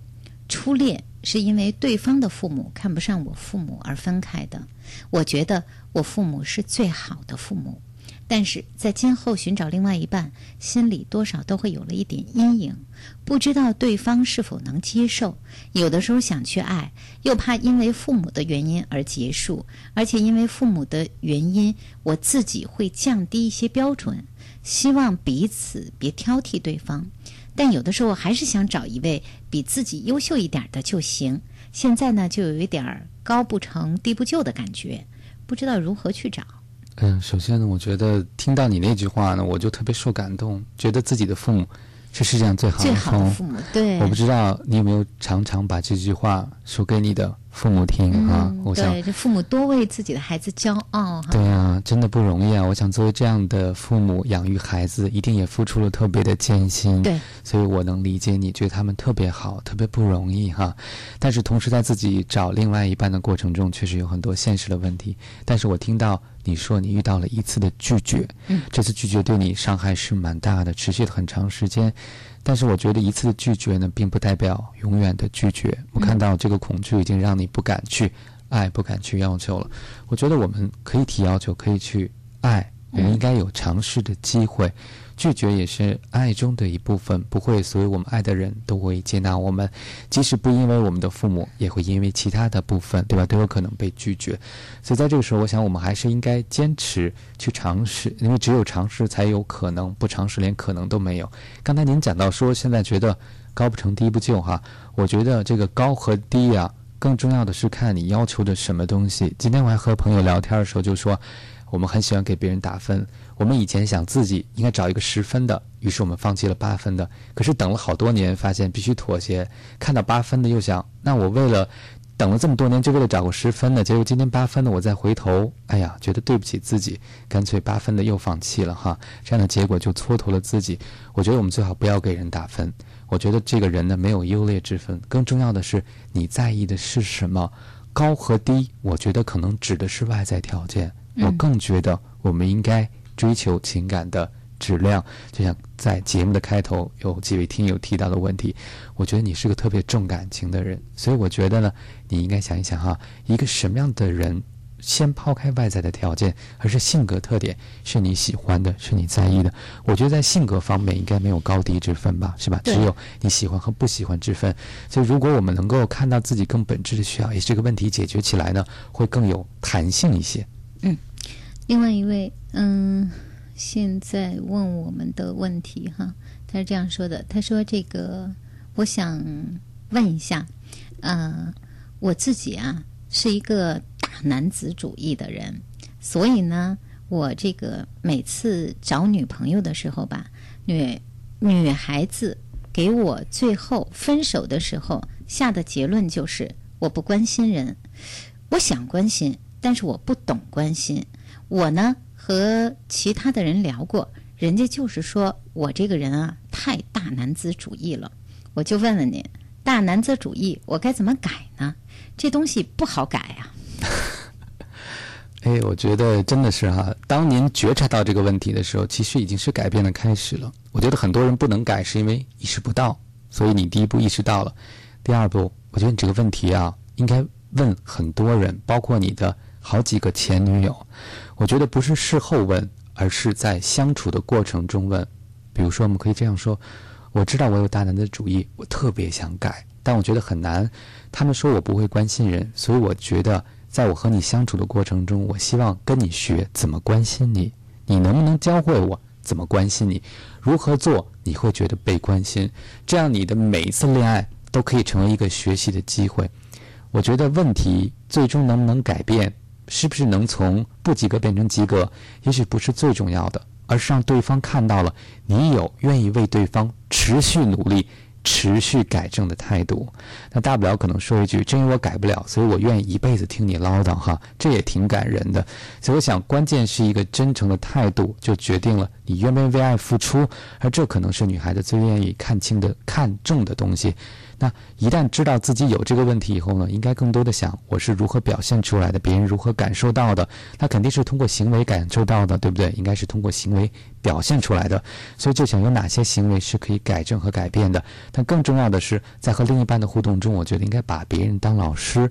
F: 初恋是因为对方的父母看不上我父母而分开的。我觉得我父母是最好的父母。”但是在今后寻找另外一半，心里多少都会有了一点阴影，不知道对方是否能接受。有的时候想去爱，又怕因为父母的原因而结束，而且因为父母的原因，我自己会降低一些标准，希望彼此别挑剔对方。但有的时候还是想找一位比自己优秀一点的就行。现在呢，就有一点高不成低不就的感觉，不知道如何去找。
I: 嗯，首先呢，我觉得听到你那句话呢，我就特别受感动，觉得自己的父母是世界上最好
F: 的父母。对，
I: 我不知道你有没有常常把这句话说给你的。父母听啊，我想
F: 对，这父母多为自己的孩子骄傲哈。
I: 对啊，真的不容易啊！我想作为这样的父母养育孩子，一定也付出了特别的艰辛。
F: 对，
I: 所以我能理解你，觉得他们特别好，特别不容易哈。但是同时在自己找另外一半的过程中，确实有很多现实的问题。但是我听到你说你遇到了一次的拒绝，
F: 嗯，
I: 这次拒绝对你伤害是蛮大的，持续了很长时间。但是我觉得一次的拒绝呢，并不代表永远的拒绝。我看到这个恐惧已经让你不敢去爱，不敢去要求了。我觉得我们可以提要求，可以去爱，我们应该有尝试的机会。拒绝也是爱中的一部分，不会所有我们爱的人都会接纳我们，即使不因为我们的父母，也会因为其他的部分，对吧？都有可能被拒绝。所以在这个时候，我想我们还是应该坚持去尝试，因为只有尝试才有可能，不尝试连可能都没有。刚才您讲到说，现在觉得高不成低不就哈？我觉得这个高和低啊，更重要的是看你要求的什么东西。今天我还和朋友聊天的时候就说，我们很喜欢给别人打分。我们以前想自己应该找一个十分的，于是我们放弃了八分的。可是等了好多年，发现必须妥协。看到八分的，又想，那我为了等了这么多年，就为了找个十分的，结果今天八分的，我再回头，哎呀，觉得对不起自己，干脆八分的又放弃了哈。这样的结果就蹉跎了自己。我觉得我们最好不要给人打分。我觉得这个人呢，没有优劣之分，更重要的是你在意的是什么，高和低。我觉得可能指的是外在条件。我更觉得我们应该。追求情感的质量，就像在节目的开头有几位听友提到的问题，我觉得你是个特别重感情的人，所以我觉得呢，你应该想一想哈，一个什么样的人先抛开外在的条件，而是性格特点是你喜欢的，是你在意的。我觉得在性格方面应该没有高低之分吧，是吧？只有你喜欢和不喜欢之分。所以，如果我们能够看到自己更本质的需要，也这个问题解决起来呢，会更有弹性一些。
F: 另外一位，嗯，现在问我们的问题哈，他是这样说的：他说这个，我想问一下，呃，我自己啊是一个大男子主义的人，所以呢，我这个每次找女朋友的时候吧，女女孩子给我最后分手的时候下的结论就是我不关心人，我想关心。但是我不懂关心，我呢和其他的人聊过，人家就是说我这个人啊太大男子主义了。我就问问您，大男子主义我该怎么改呢？这东西不好改呀、
I: 哎，我觉得真的是哈、当您觉察到这个问题的时候，其实已经是改变的开始了。我觉得很多人不能改，是因为意识不到，所以你第一步意识到了，第二步，我觉得你这个问题啊，应该问很多人，包括你的好几个前女友。我觉得不是事后问，而是在相处的过程中问。比如说，我们可以这样说：我知道我有大男子主义，我特别想改，但我觉得很难。他们说我不会关心人，所以我觉得，在我和你相处的过程中，我希望跟你学怎么关心你。你能不能教会我怎么关心你？如何做你会觉得被关心？这样你的每一次恋爱都可以成为一个学习的机会。我觉得问题最终能不能改变，是不是能从不及格变成及格，也许不是最重要的，而是让对方看到了你有愿意为对方持续努力、持续改正的态度。那大不了可能说一句：“正因为我改不了，所以我愿意一辈子听你唠叨。”哈，这也挺感人的。所以我想，关键是一个真诚的态度，就决定了你愿不愿意为爱付出，而这可能是女孩子最愿意看清的、看重的东西。那一旦知道自己有这个问题以后呢，应该更多的想我是如何表现出来的，别人如何感受到的，那肯定是通过行为感受到的，对不对？应该是通过行为表现出来的。所以就想有哪些行为是可以改正和改变的。但更重要的是，在和另一半的互动中，我觉得应该把别人当老师。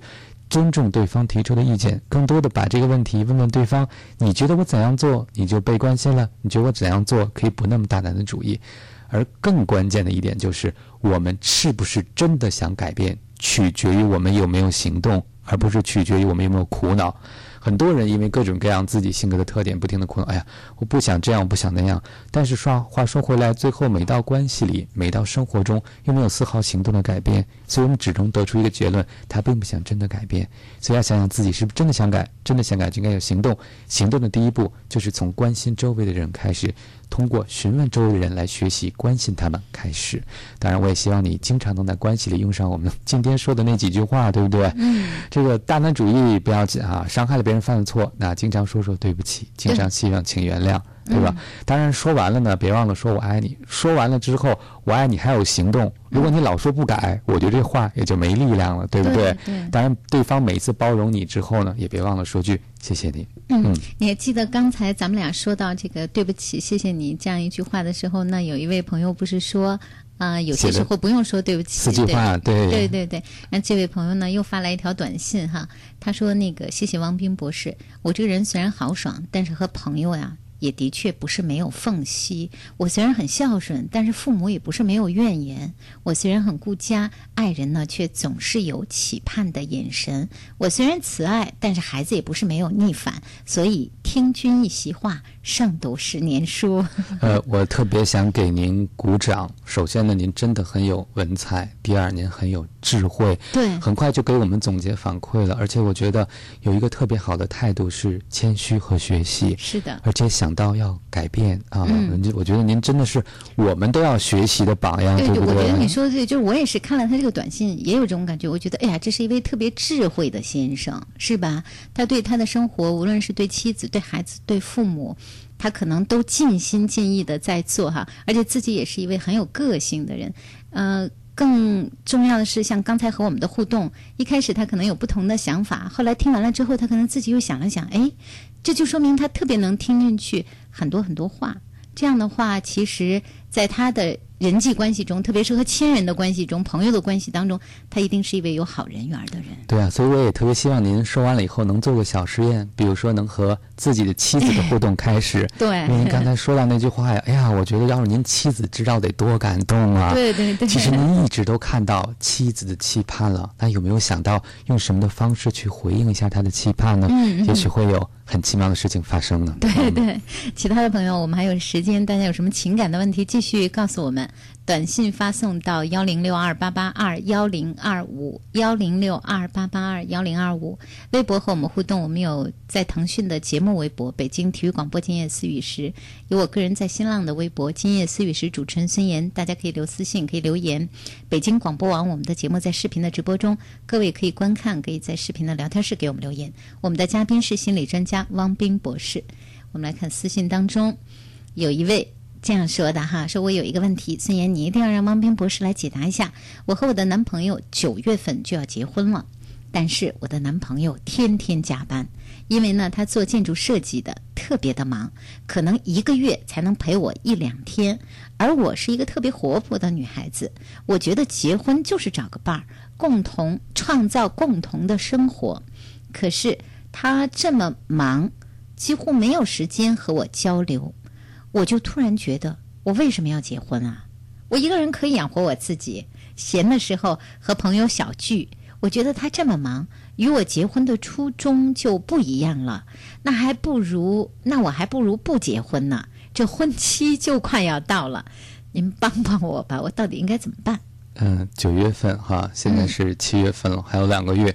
I: 尊重对方提出的意见，更多的把这个问题问问对方：你觉得我怎样做你就被关心了？你觉得我怎样做可以不那么大胆的主意？而更关键的一点就是，我们是不是真的想改变，取决于我们有没有行动，而不是取决于我们有没有苦恼。很多人因为各种各样自己性格的特点，不停的苦恼。哎呀，我不想这样，不想那样。但是说话说回来，最后每到关系里，每到生活中，又没有丝毫行动的改变，所以我们只能得出一个结论：他并不想真的改变。所以要想想自己是不是真的想改，真的想改就应该有行动。行动的第一步就是从关心周围的人开始，通过询问周围的人来学习关心他们开始。当然，我也希望你经常能在关系里用上我们今天说的那几句话，对不对？
F: 嗯，
I: 这个大男主义不要紧啊，伤害了别人犯了错，那经常说说对不起，经常希望请原谅，对吧？当然说完了呢，别忘了说我爱你。说完了之后，我爱你还有行动。如果你老说不改，我觉得这话也就没力量了，对不对？
F: 对
I: 当然，对方每次包容你之后呢，也别忘了说句谢谢你。
F: 嗯，你还记得刚才咱们俩说到这个“对不起，谢谢你”这样一句话的时候，那有一位朋友不是说，啊、有些时候不用说对不起，
I: 四句话，对
F: 对对对，那这位朋友呢又发来一条短信哈，他说那个谢谢王斌博士，我这个人虽然豪爽，但是和朋友呀。也的确不是没有缝隙。我虽然很孝顺，但是父母也不是没有怨言。我虽然很顾家，爱人呢却总是有期盼的眼神。我虽然慈爱，但是孩子也不是没有逆反。所以听君一席话，胜读十年书。
I: 呃，我特别想给您鼓掌。首先呢，您真的很有文采；第二，您很有智慧。
F: 对
I: 很快就给我们总结反馈了。而且我觉得有一个特别好的态度是谦虚和学习。
F: 是的，
I: 而且想到要改变啊，
F: 嗯
I: 就我觉得您真的是我们都要学习的榜样，
F: 对
I: 不对？
F: 我觉得你说的对，就是我也是看了他这个短信，也有这种感觉。我觉得，哎呀，这是一位特别智慧的先生，是吧？他对他的生活，无论是对妻子、对孩子、对父母，他可能都尽心尽意的在做哈，而且自己也是一位很有个性的人，呃。更重要的是，像刚才和我们的互动，一开始他可能有不同的想法，后来听完了之后，他可能自己又想了想，哎，这就说明他特别能听进去很多很多话。这样的话，其实在他的人际关系中，特别是和亲人的关系中、朋友的关系当中，他一定是一位有好人缘的人。
I: 对啊，所以我也特别希望您说完了以后能做个小实验，比如说能和自己的妻子的互动开始。
F: 对
I: 因为您刚才说到那句话呀，哎呀，我觉得要是您妻子知道得多感动啊！
F: 对对对
I: 其实您一直都看到妻子的期盼了，那有没有想到用什么的方式去回应一下她的期盼呢？
F: 嗯嗯
I: 也许会有很奇妙的事情发生呢。
F: 对对，其他的朋友，我们还有时间，大家有什么情感的问题，继续告诉我们。短信发送到幺零六二八八二幺零二五幺零六二八八二幺零二五。微博和我们互动，我们有在腾讯的节目微博“北京体育广播今夜思雨时”，有我个人在新浪的微博“今夜思雨时”主持人孙岩，大家可以留私信，可以留言。北京广播网我们的节目在视频的直播中，各位可以观看，可以在视频的聊天室给我们留言。我们的嘉宾是心理专家汪斌博士。我们来看私信当中，有一位这样说的哈，说我有一个问题，孙岩，你一定要让汪斌博士来解答一下。我和我的男朋友九月份就要结婚了，但是我的男朋友天天加班，因为呢他做建筑设计的，特别的忙，可能一个月才能陪我一两天。而我是一个特别活泼的女孩子，我觉得结婚就是找个伴儿，共同创造共同的生活。可是他这么忙，几乎没有时间和我交流，我就突然觉得，我为什么要结婚啊？我一个人可以养活我自己，闲的时候和朋友小聚。我觉得他这么忙，与我结婚的初衷就不一样了。那还不如，那我还不如不结婚呢。这婚期 就快要到了，您帮帮我吧，我到底应该怎么办？
I: 嗯，九月份哈，现在是七月份了，还有两个月。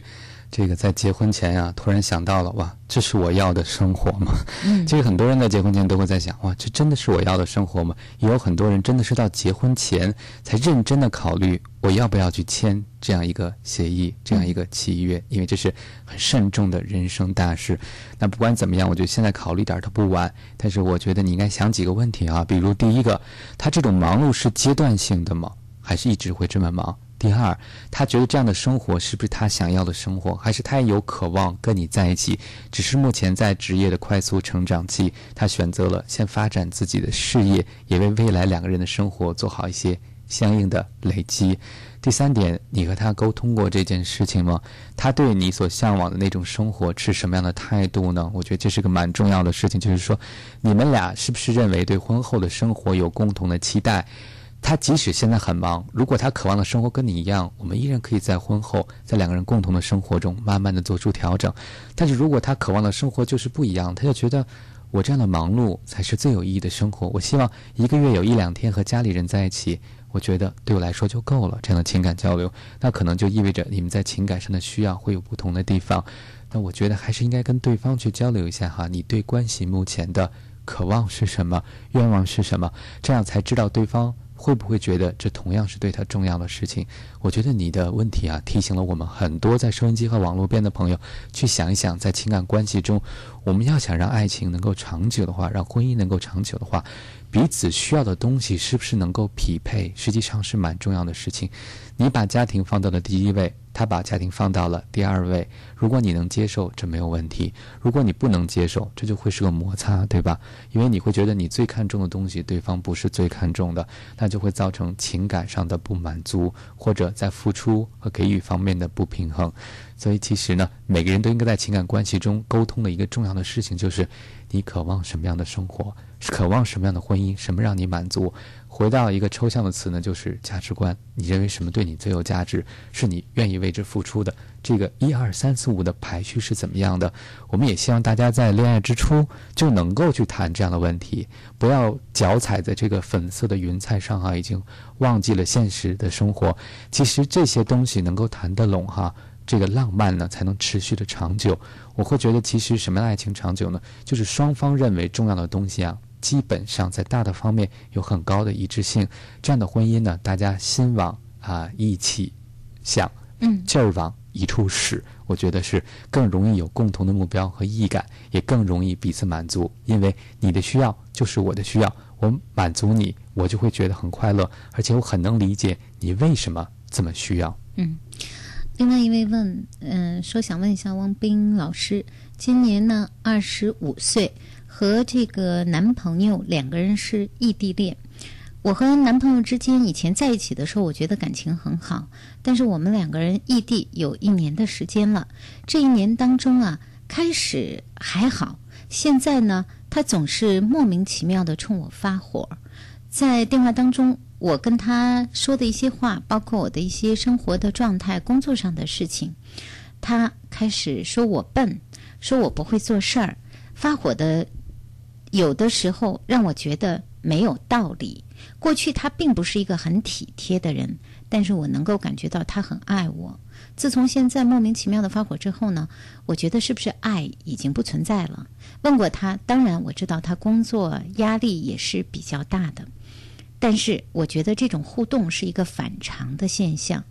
I: 这个在结婚前呀、突然想到了，哇，这是我要的生活吗？
F: 嗯
I: 其实很多人在结婚前都会在想，哇，这真的是我要的生活吗？也有很多人真的是到结婚前才认真的考虑，我要不要去签这样一个协议，这样一个契约，因为这是很慎重的人生大事。那不管怎么样，我觉得现在考虑点都不晚。但是我觉得你应该想几个问题啊，比如第一个，他这种忙碌是阶段性的吗？还是一直会这么忙？第二，他觉得这样的生活是不是他想要的生活，还是他也有渴望跟你在一起，只是目前在职业的快速成长期，他选择了先发展自己的事业，也为未来两个人的生活做好一些相应的累积。第三点，你和他沟通过这件事情吗？他对你所向往的那种生活持什么样的态度呢？我觉得这是个蛮重要的事情，就是说，你们俩是不是认为对婚后的生活有共同的期待？他即使现在很忙，如果他渴望的生活跟你一样，我们依然可以在婚后，在两个人共同的生活中，慢慢的做出调整。但是如果他渴望的生活就是不一样，他就觉得我这样的忙碌才是最有意义的生活。我希望一个月有一两天和家里人在一起，我觉得对我来说就够了。这样的情感交流，那可能就意味着你们在情感上的需要会有不同的地方。那我觉得还是应该跟对方去交流一下哈，你对关系目前的渴望是什么，愿望是什么，这样才知道对方。会不会觉得这同样是对他重要的事情？我觉得你的问题啊，提醒了我们很多在收音机和网络边的朋友，去想一想，在情感关系中，我们要想让爱情能够长久的话，让婚姻能够长久的话，彼此需要的东西是不是能够匹配，实际上是蛮重要的事情。你把家庭放到了第一位，他把家庭放到了第二位。如果你能接受，这没有问题；如果你不能接受，这就会是个摩擦，对吧？因为你会觉得你最看重的东西，对方不是最看重的，那就会造成情感上的不满足，或者在付出和给予方面的不平衡。所以，其实呢，每个人都应该在情感关系中沟通的一个重要的事情，就是你渴望什么样的生活，渴望什么样的婚姻，什么让你满足。回到一个抽象的词呢，就是价值观。你认为什么对你最有价值，是你愿意为之付出的。这个一二三四五的排序是怎么样的？我们也希望大家在恋爱之初就能够去谈这样的问题，不要脚踩在这个粉色的云彩上哈，已经忘记了现实的生活。其实这些东西能够谈得拢哈。这个浪漫呢，才能持续的长久。我会觉得，其实什么样的爱情长久呢？就是双方认为重要的东西啊，基本上在大的方面有很高的一致性。这样的婚姻呢，大家心往啊一起想，
F: 嗯，
I: 劲儿往一处使，我觉得是更容易有共同的目标和意义感，也更容易彼此满足。因为你的需要就是我的需要，我满足你，我就会觉得很快乐，而且我很能理解你为什么这么需要。
F: 嗯。另外一位问，嗯、说想问一下汪冰老师，今年呢二十五岁，和这个男朋友两个人是异地恋。我和男朋友之间以前在一起的时候，我觉得感情很好，但是我们两个人异地有一年的时间了。这一年当中啊，开始还好，现在呢，他总是莫名其妙的冲我发火，在电话当中，我跟他说的一些话，包括我的一些生活的状态、工作上的事情，他开始说我笨，说我不会做事儿，发火的有的时候让我觉得没有道理。过去他并不是一个很体贴的人，但是我能够感觉到他很爱我。自从现在莫名其妙的发火之后呢，我觉得是不是爱已经不存在了？问过他，当然我知道他工作压力也是比较大的，但是我觉得这种互动是一个反常的现象。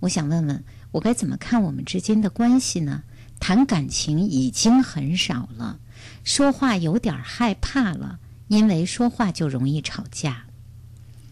F: 我想问问，我该怎么看我们之间的关系呢？谈感情已经很少了，说话有点害怕了，因为说话就容易吵架。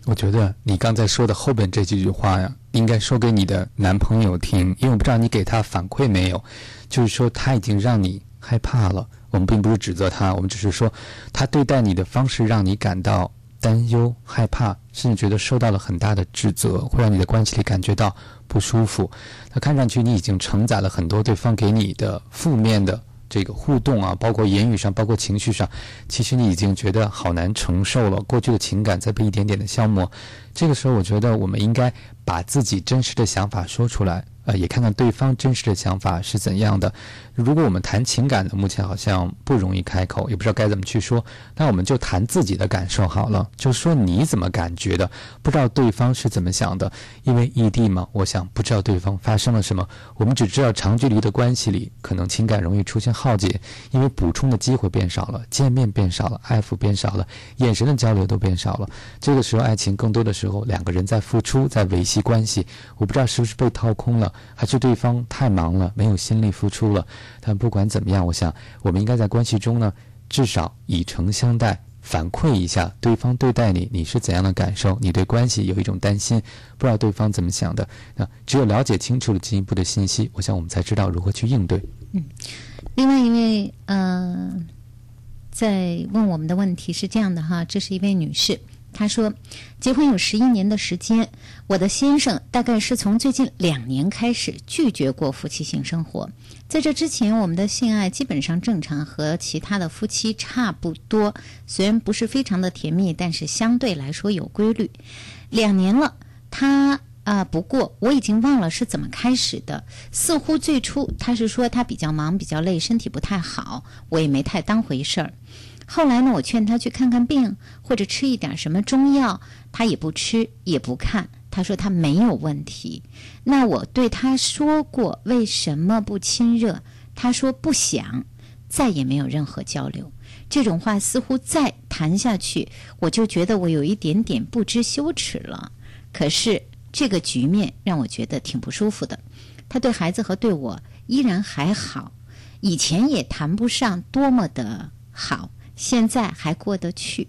I: 我觉得你刚才说的后边这几句话呀，应该说给你的男朋友听，因为我不知道你给他反馈没有，就是说他已经让你害怕了。我们并不是指责他，我们只是说他对待你的方式让你感到担忧、害怕，甚至觉得受到了很大的指责，会让你的关系里感觉到不舒服。那看上去你已经承载了很多对方给你的负面的。这个互动啊，包括言语上，包括情绪上，其实你已经觉得好难承受了。过去的情感在被一点点的消磨，这个时候，我觉得我们应该把自己真实的想法说出来。呃，也看看对方真实的想法是怎样的。如果我们谈情感的，目前好像不容易开口，也不知道该怎么去说。那我们就谈自己的感受好了，就说你怎么感觉的，不知道对方是怎么想的。因为异地嘛，我想不知道对方发生了什么。我们只知道长距离的关系里，可能情感容易出现耗竭，因为补充的机会变少了，见面变少了，爱抚变少了，眼神的交流都变少了。这个时候，爱情更多的时候，两个人在付出，在维系关系。我不知道是不是被掏空了。还是对方太忙了，没有心力付出了。但不管怎么样，我想我们应该在关系中呢，至少以诚相待，反馈一下对方对待你，你是怎样的感受？你对关系有一种担心，不知道对方怎么想的。那只有了解清楚了进一步的信息，我想我们才知道如何去应对。
F: 嗯，另外一位呃，在问我们的问题是这样的哈，这是一位女士。他说，结婚有十一年的时间，我的先生大概是从最近两年开始拒绝过夫妻性生活。在这之前，我们的性爱基本上正常，和其他的夫妻差不多。虽然不是非常的甜蜜，但是相对来说有规律。两年了，他啊，不过我已经忘了是怎么开始的。似乎最初他是说他比较忙、比较累，身体不太好，我也没太当回事儿。后来呢，我劝他去看看病，或者吃一点什么中药，他也不吃，也不看。他说他没有问题。那我对他说过为什么不亲热，他说不想，再也没有任何交流。这种话似乎再谈下去，我就觉得我有一点点不知羞耻了。可是这个局面让我觉得挺不舒服的。他对孩子和对我依然还好，以前也谈不上多么的好。现在还过得去，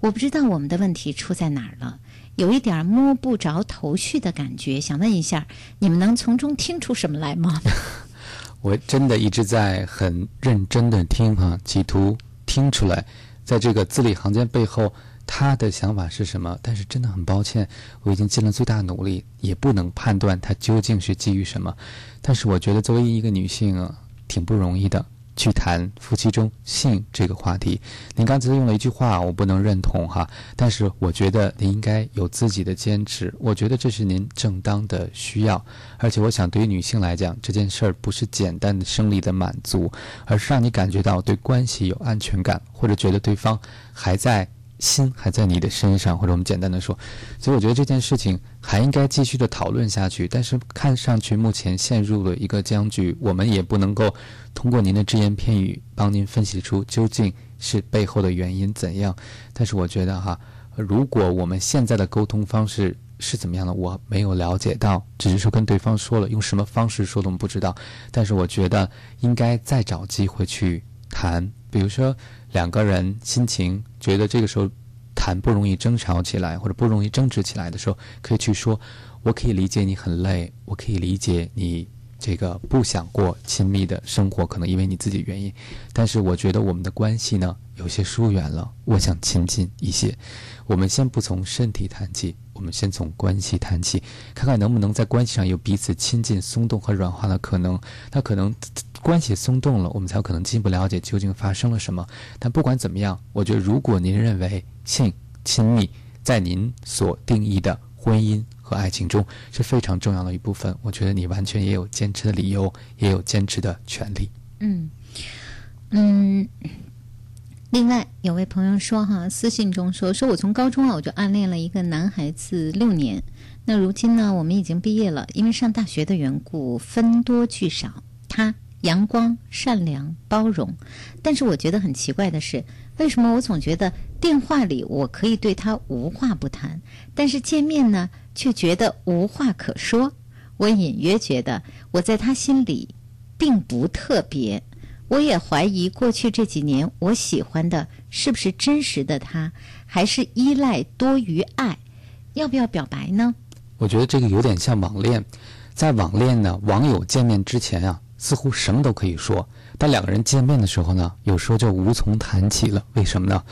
F: 我不知道我们的问题出在哪儿了，有一点摸不着头绪的感觉，想问一下，你们能从中听出什么来吗？
I: 我真的一直在很认真的听哈，企图听出来，在这个字里行间背后他的想法是什么。但是真的很抱歉，我已经尽了最大努力，也不能判断他究竟是基于什么。但是我觉得作为一个女性啊，挺不容易的。去谈夫妻中性这个话题，您刚才用了一句话，我不能认同哈，但是我觉得您应该有自己的坚持，我觉得这是您正当的需要，而且我想对于女性来讲，这件事儿不是简单的生理的满足，而是让你感觉到对关系有安全感，或者觉得对方还在。心还在你的身上，或者我们简单的说，所以我觉得这件事情还应该继续的讨论下去。但是看上去目前陷入了一个僵局，我们也不能够通过您的只言片语帮您分析出究竟是背后的原因怎样。但是我觉得哈，如果我们现在的沟通方式是怎么样的，我没有了解到，只是说跟对方说了，用什么方式说的我们不知道。但是我觉得应该再找机会去谈，比如说。两个人心情觉得这个时候谈不容易争吵起来，或者不容易争执起来的时候，可以去说：“我可以理解你很累，我可以理解你这个不想过亲密的生活，可能因为你自己原因。但是我觉得我们的关系呢，有些疏远了，我想亲近一些。我们先不从身体谈起，我们先从关系谈起，看看能不能在关系上有彼此亲近、松动和软化的可能。那可能关系松动了，我们才有可能进一步了解究竟发生了什么。但不管怎么样，我觉得如果您认为性亲密在您所定义的婚姻和爱情中是非常重要的一部分，我觉得你完全也有坚持的理由，也有坚持的权利。
F: 嗯嗯。另外有位朋友说哈，私信中说说我从高中啊我就暗恋了一个男孩子六年，那如今呢我们已经毕业了，因为上大学的缘故分多聚少。他阳光、善良、包容，但是我觉得很奇怪的是，为什么我总觉得电话里我可以对他无话不谈，但是见面呢却觉得无话可说？我隐约觉得我在他心里并不特别。我也怀疑过去这几年我喜欢的是不是真实的他，还是依赖多于爱？要不要表白呢？
I: 我觉得这个有点像网恋，在网恋呢，网友见面之前啊，似乎什么都可以说，但两个人见面的时候呢，有时候就无从谈起了。为什么呢？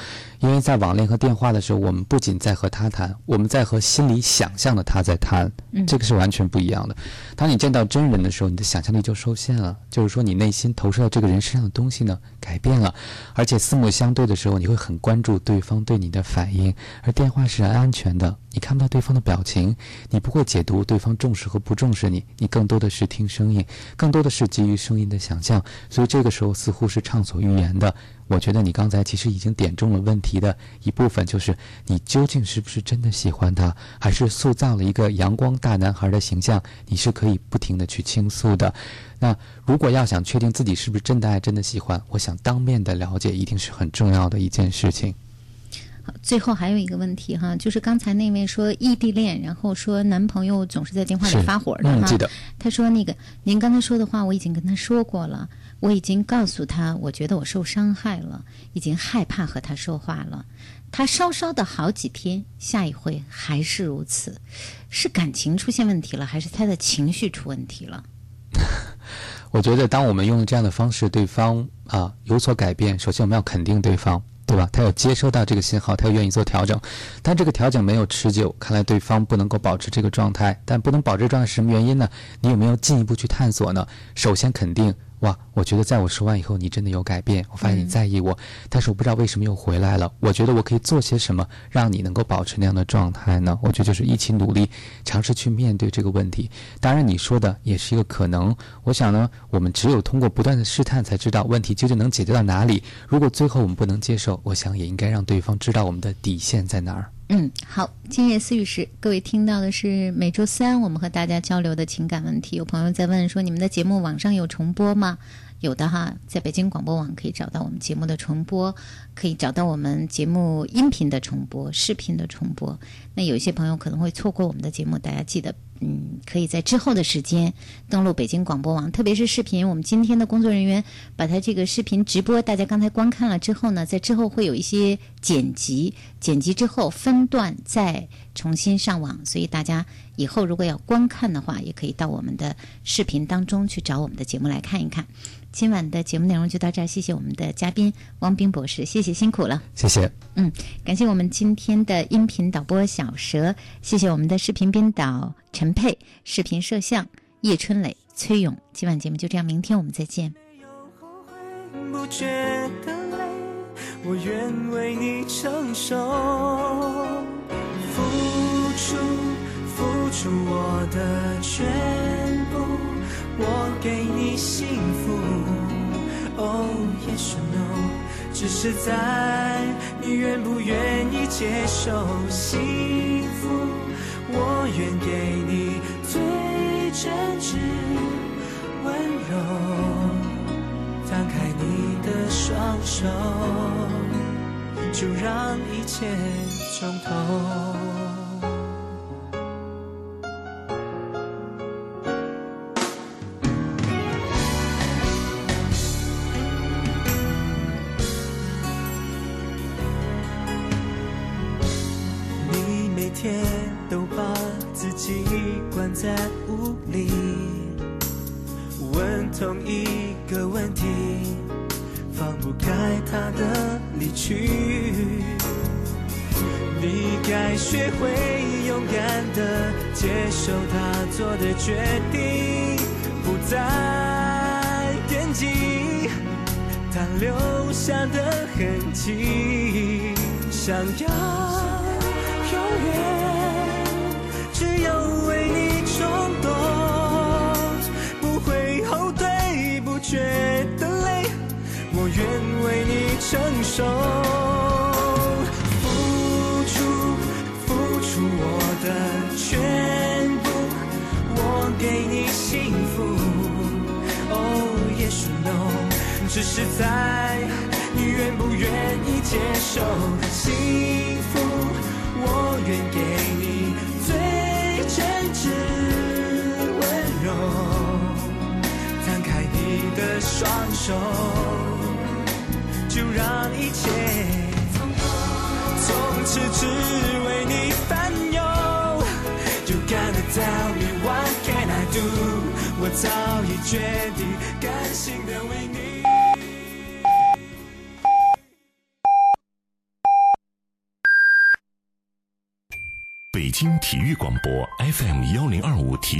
I: 因为在网恋和电话的时候，我们不仅在和他谈，我们在和心里想象的他在谈，这个是完全不一样的。当你见到真人的时候，你的想象力就受限了，就是说你内心投射到这个人身上的东西呢改变了，而且四目相对的时候，你会很关注对方对你的反应，而电话是安全的，你看不到对方的表情，你不会解读对方重视和不重视你，你更多的是听声音，更多的是基于声音的想象，所以这个时候似乎是畅所欲言的。我觉得你刚才其实已经点中了问题的一部分，就是你究竟是不是真的喜欢他，还是塑造了一个阳光大男孩的形象？你是可以不停的去倾诉的。那如果要想确定自己是不是真的爱、真的喜欢，我想当面的了解一定是很重要的一件事情。
F: 好，最后还有一个问题哈，就是刚才那位说异地恋，然后说男朋友总是在电话里发火的哈。
I: 记得。
F: 他说那个您刚才说的话，我已经跟他说过了。我已经告诉他，我觉得我受伤害了，已经害怕和他说话了。他稍稍的好几天，下一回还是如此，是感情出现问题了，还是他的情绪出问题了？
I: 我觉得，当我们用这样的方式，对方啊有所改变，首先我们要肯定对方，对吧？他要接收到这个信号，他愿意做调整，但这个调整没有持久，看来对方不能够保持这个状态。但不能保持状态是什么原因呢？你有没有进一步去探索呢？首先肯定。哇，我觉得在我说完以后，你真的有改变。我发现你在意我，但是我不知道为什么又回来了。我觉得我可以做些什么，让你能够保持那样的状态呢？我觉得就是一起努力，尝试去面对这个问题。当然，你说的也是一个可能。我想呢，我们只有通过不断的试探，才知道问题究竟能解决到哪里。如果最后我们不能接受，我想也应该让对方知道我们的底线在哪儿。
F: 嗯，好，今夜思雨时，各位听到的是每周三我们和大家交流的情感问题。有朋友在问说，你们的节目网上有重播吗？有的哈，在北京广播网可以找到我们节目的重播，可以找到我们节目音频的重播、视频的重播。那有些朋友可能会错过我们的节目，大家记得。嗯，可以在之后的时间登录北京广播网，特别是视频。我们今天的工作人员把它这个视频直播，大家刚才观看了之后呢，在之后会有一些剪辑，剪辑之后分段再重新上网。所以大家以后如果要观看的话，也可以到我们的视频当中去找我们的节目来看一看。今晚的节目内容就到这儿，谢谢我们的嘉宾汪冰博士，谢谢辛苦了，
I: 谢谢。
F: 嗯，感谢我们今天的音频导播小蛇，谢谢我们的视频编导陈佩，视频摄像叶春磊、崔勇。今晚节目就这样，明天我们再见。
D: 不觉得累，我愿为你承受，付出付出我的全部。我给你幸福，Oh yes or no，只是在你愿不愿意接受幸福，我愿给你最真挚温柔，摊开你的双手，就让一切从头。的决定，不再惦记他留下的痕迹。想要永远，只是在你愿不愿意接受的幸福，我愿给你最真挚温柔，摊开你的双手，就让一切。从此只为你烦忧。You gotta tell me what can I do？我早已决定，
A: 北京体育广播 FM 幺零二五体。